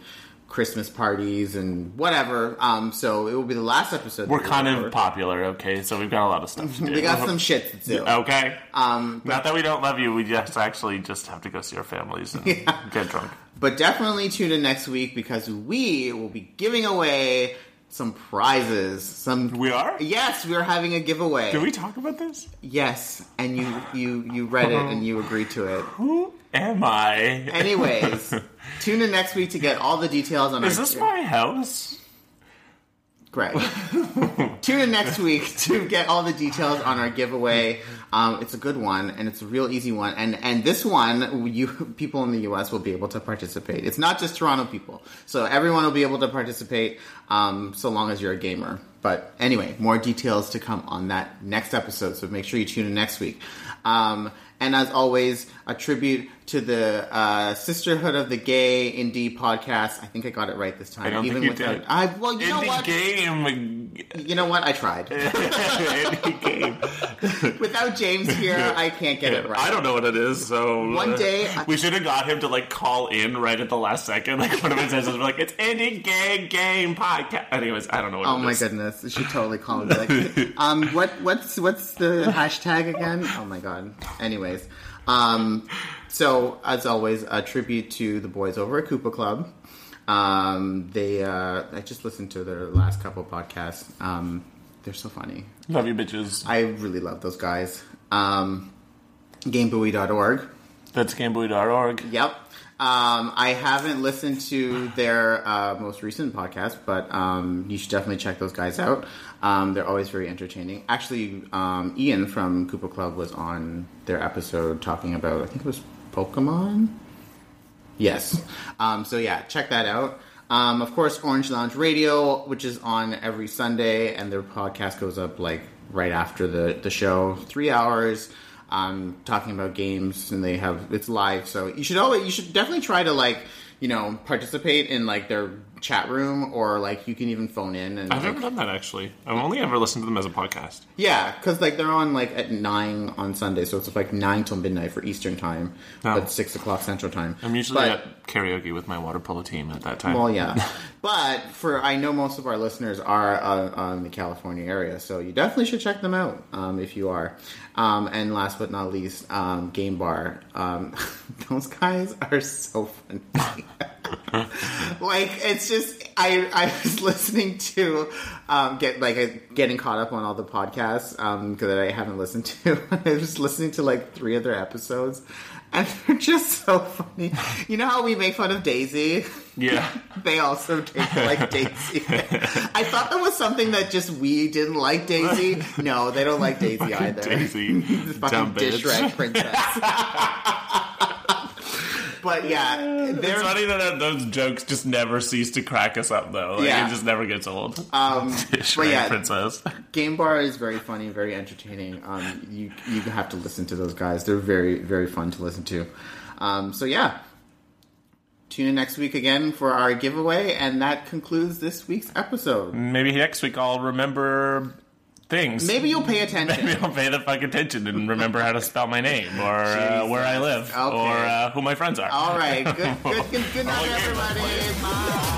Christmas parties and whatever. Um, so it will be the last episode. We're kind of popular, okay? So we've got a lot of stuff to do. We got some shit to do. Okay. Um, Not that we don't love you, we just actually just have to go see our families and yeah. get drunk. But definitely tune in next week because we will be giving away some prizes. Some We are? Yes, we are having a giveaway. Did we talk about this? Yes, and you you you read it and you agreed to it. Am I? Anyways, tune in next week to get all the details on Is our this my house? Greg. Tune in next week to get all the details on our giveaway. Um, it's a good one and it's a real easy one. And and this one, you people in the U.S. will be able to participate. It's not just Toronto people, so everyone will be able to participate um, so long as you're a gamer. But anyway, more details to come on that next episode. So make sure you tune in next week. Um, and as always, a tribute to the uh, Sisterhood of the Gay Indie podcast. I think I got it right this time. I don't think you did. I well, you know Indie what? game. You know what? I tried. Indie game. Without James here, I can't get it right. I don't know what it is, so One day we should have got him to like call in right at the last second. Like one of his says, we're like, "It's indie gay game podcast." Anyways, I don't know what. Oh my is. goodness! You should totally call me. Like, um, what what's what's the hashtag again? Oh my god. Anyways, um, so as always, a tribute to the boys over at Koopa Club. Um, they uh, I just listened to their last couple podcasts. Um, they're so funny. Love you, bitches. I really love those guys. Um, GameBuoy.org. That's gameboy.org. Yep. Um, I haven't listened to their uh, most recent podcast, but um, you should definitely check those guys out. Um, they're always very entertaining. Actually, um, Ian from Koopa Club was on their episode talking about, I think it was Pokemon? Yes. Um, so, yeah, check that out. Um, of course, Orange Lounge Radio, which is on every Sunday, and their podcast goes up like right after the, the show. Three hours um, talking about games, and they have it's live. So you should always you should definitely try to like you know participate in like their chat room, or like you can even phone in and I've like, never done that actually. I've only ever listened to them as a podcast. yeah, because like they're on like at nine on Sunday, so it's like nine till midnight for Eastern time, Oh. but six o'clock Central time. I'm usually But- at karaoke with my water polo team at that time. Well, yeah, but for I know most of our listeners are uh, on the California area, so you definitely should check them out um, if you are. Um, and last but not least, um, Game Bar. Um, those guys are so funny. like it's just I I was listening to um, get like uh, getting caught up on all the podcasts um, that I haven't listened to. I was listening to like three other episodes. And they're just so funny. You know how we make fun of Daisy? yeah. they also didn't like Daisy. I thought that was something that just we didn't like Daisy. No, they don't like Daisy either. Daisy, The fucking dish rag princess. But yeah, It's funny that those jokes just never cease to crack us up, though. Like, Yeah. It just never gets old. um, but yeah, princess. Game Bar is very funny, very entertaining. Um, you you have to listen to those guys. They're very very fun to listen to. Um, so yeah, tune in next week again for our giveaway, and that concludes this week's episode. Maybe next week I'll remember things. Maybe you'll pay attention. Maybe I'll pay the fuck attention and remember how to spell my name or uh, where I live Okay. or uh, who my friends are. All right. Good, good, good, good night, everybody. Bye.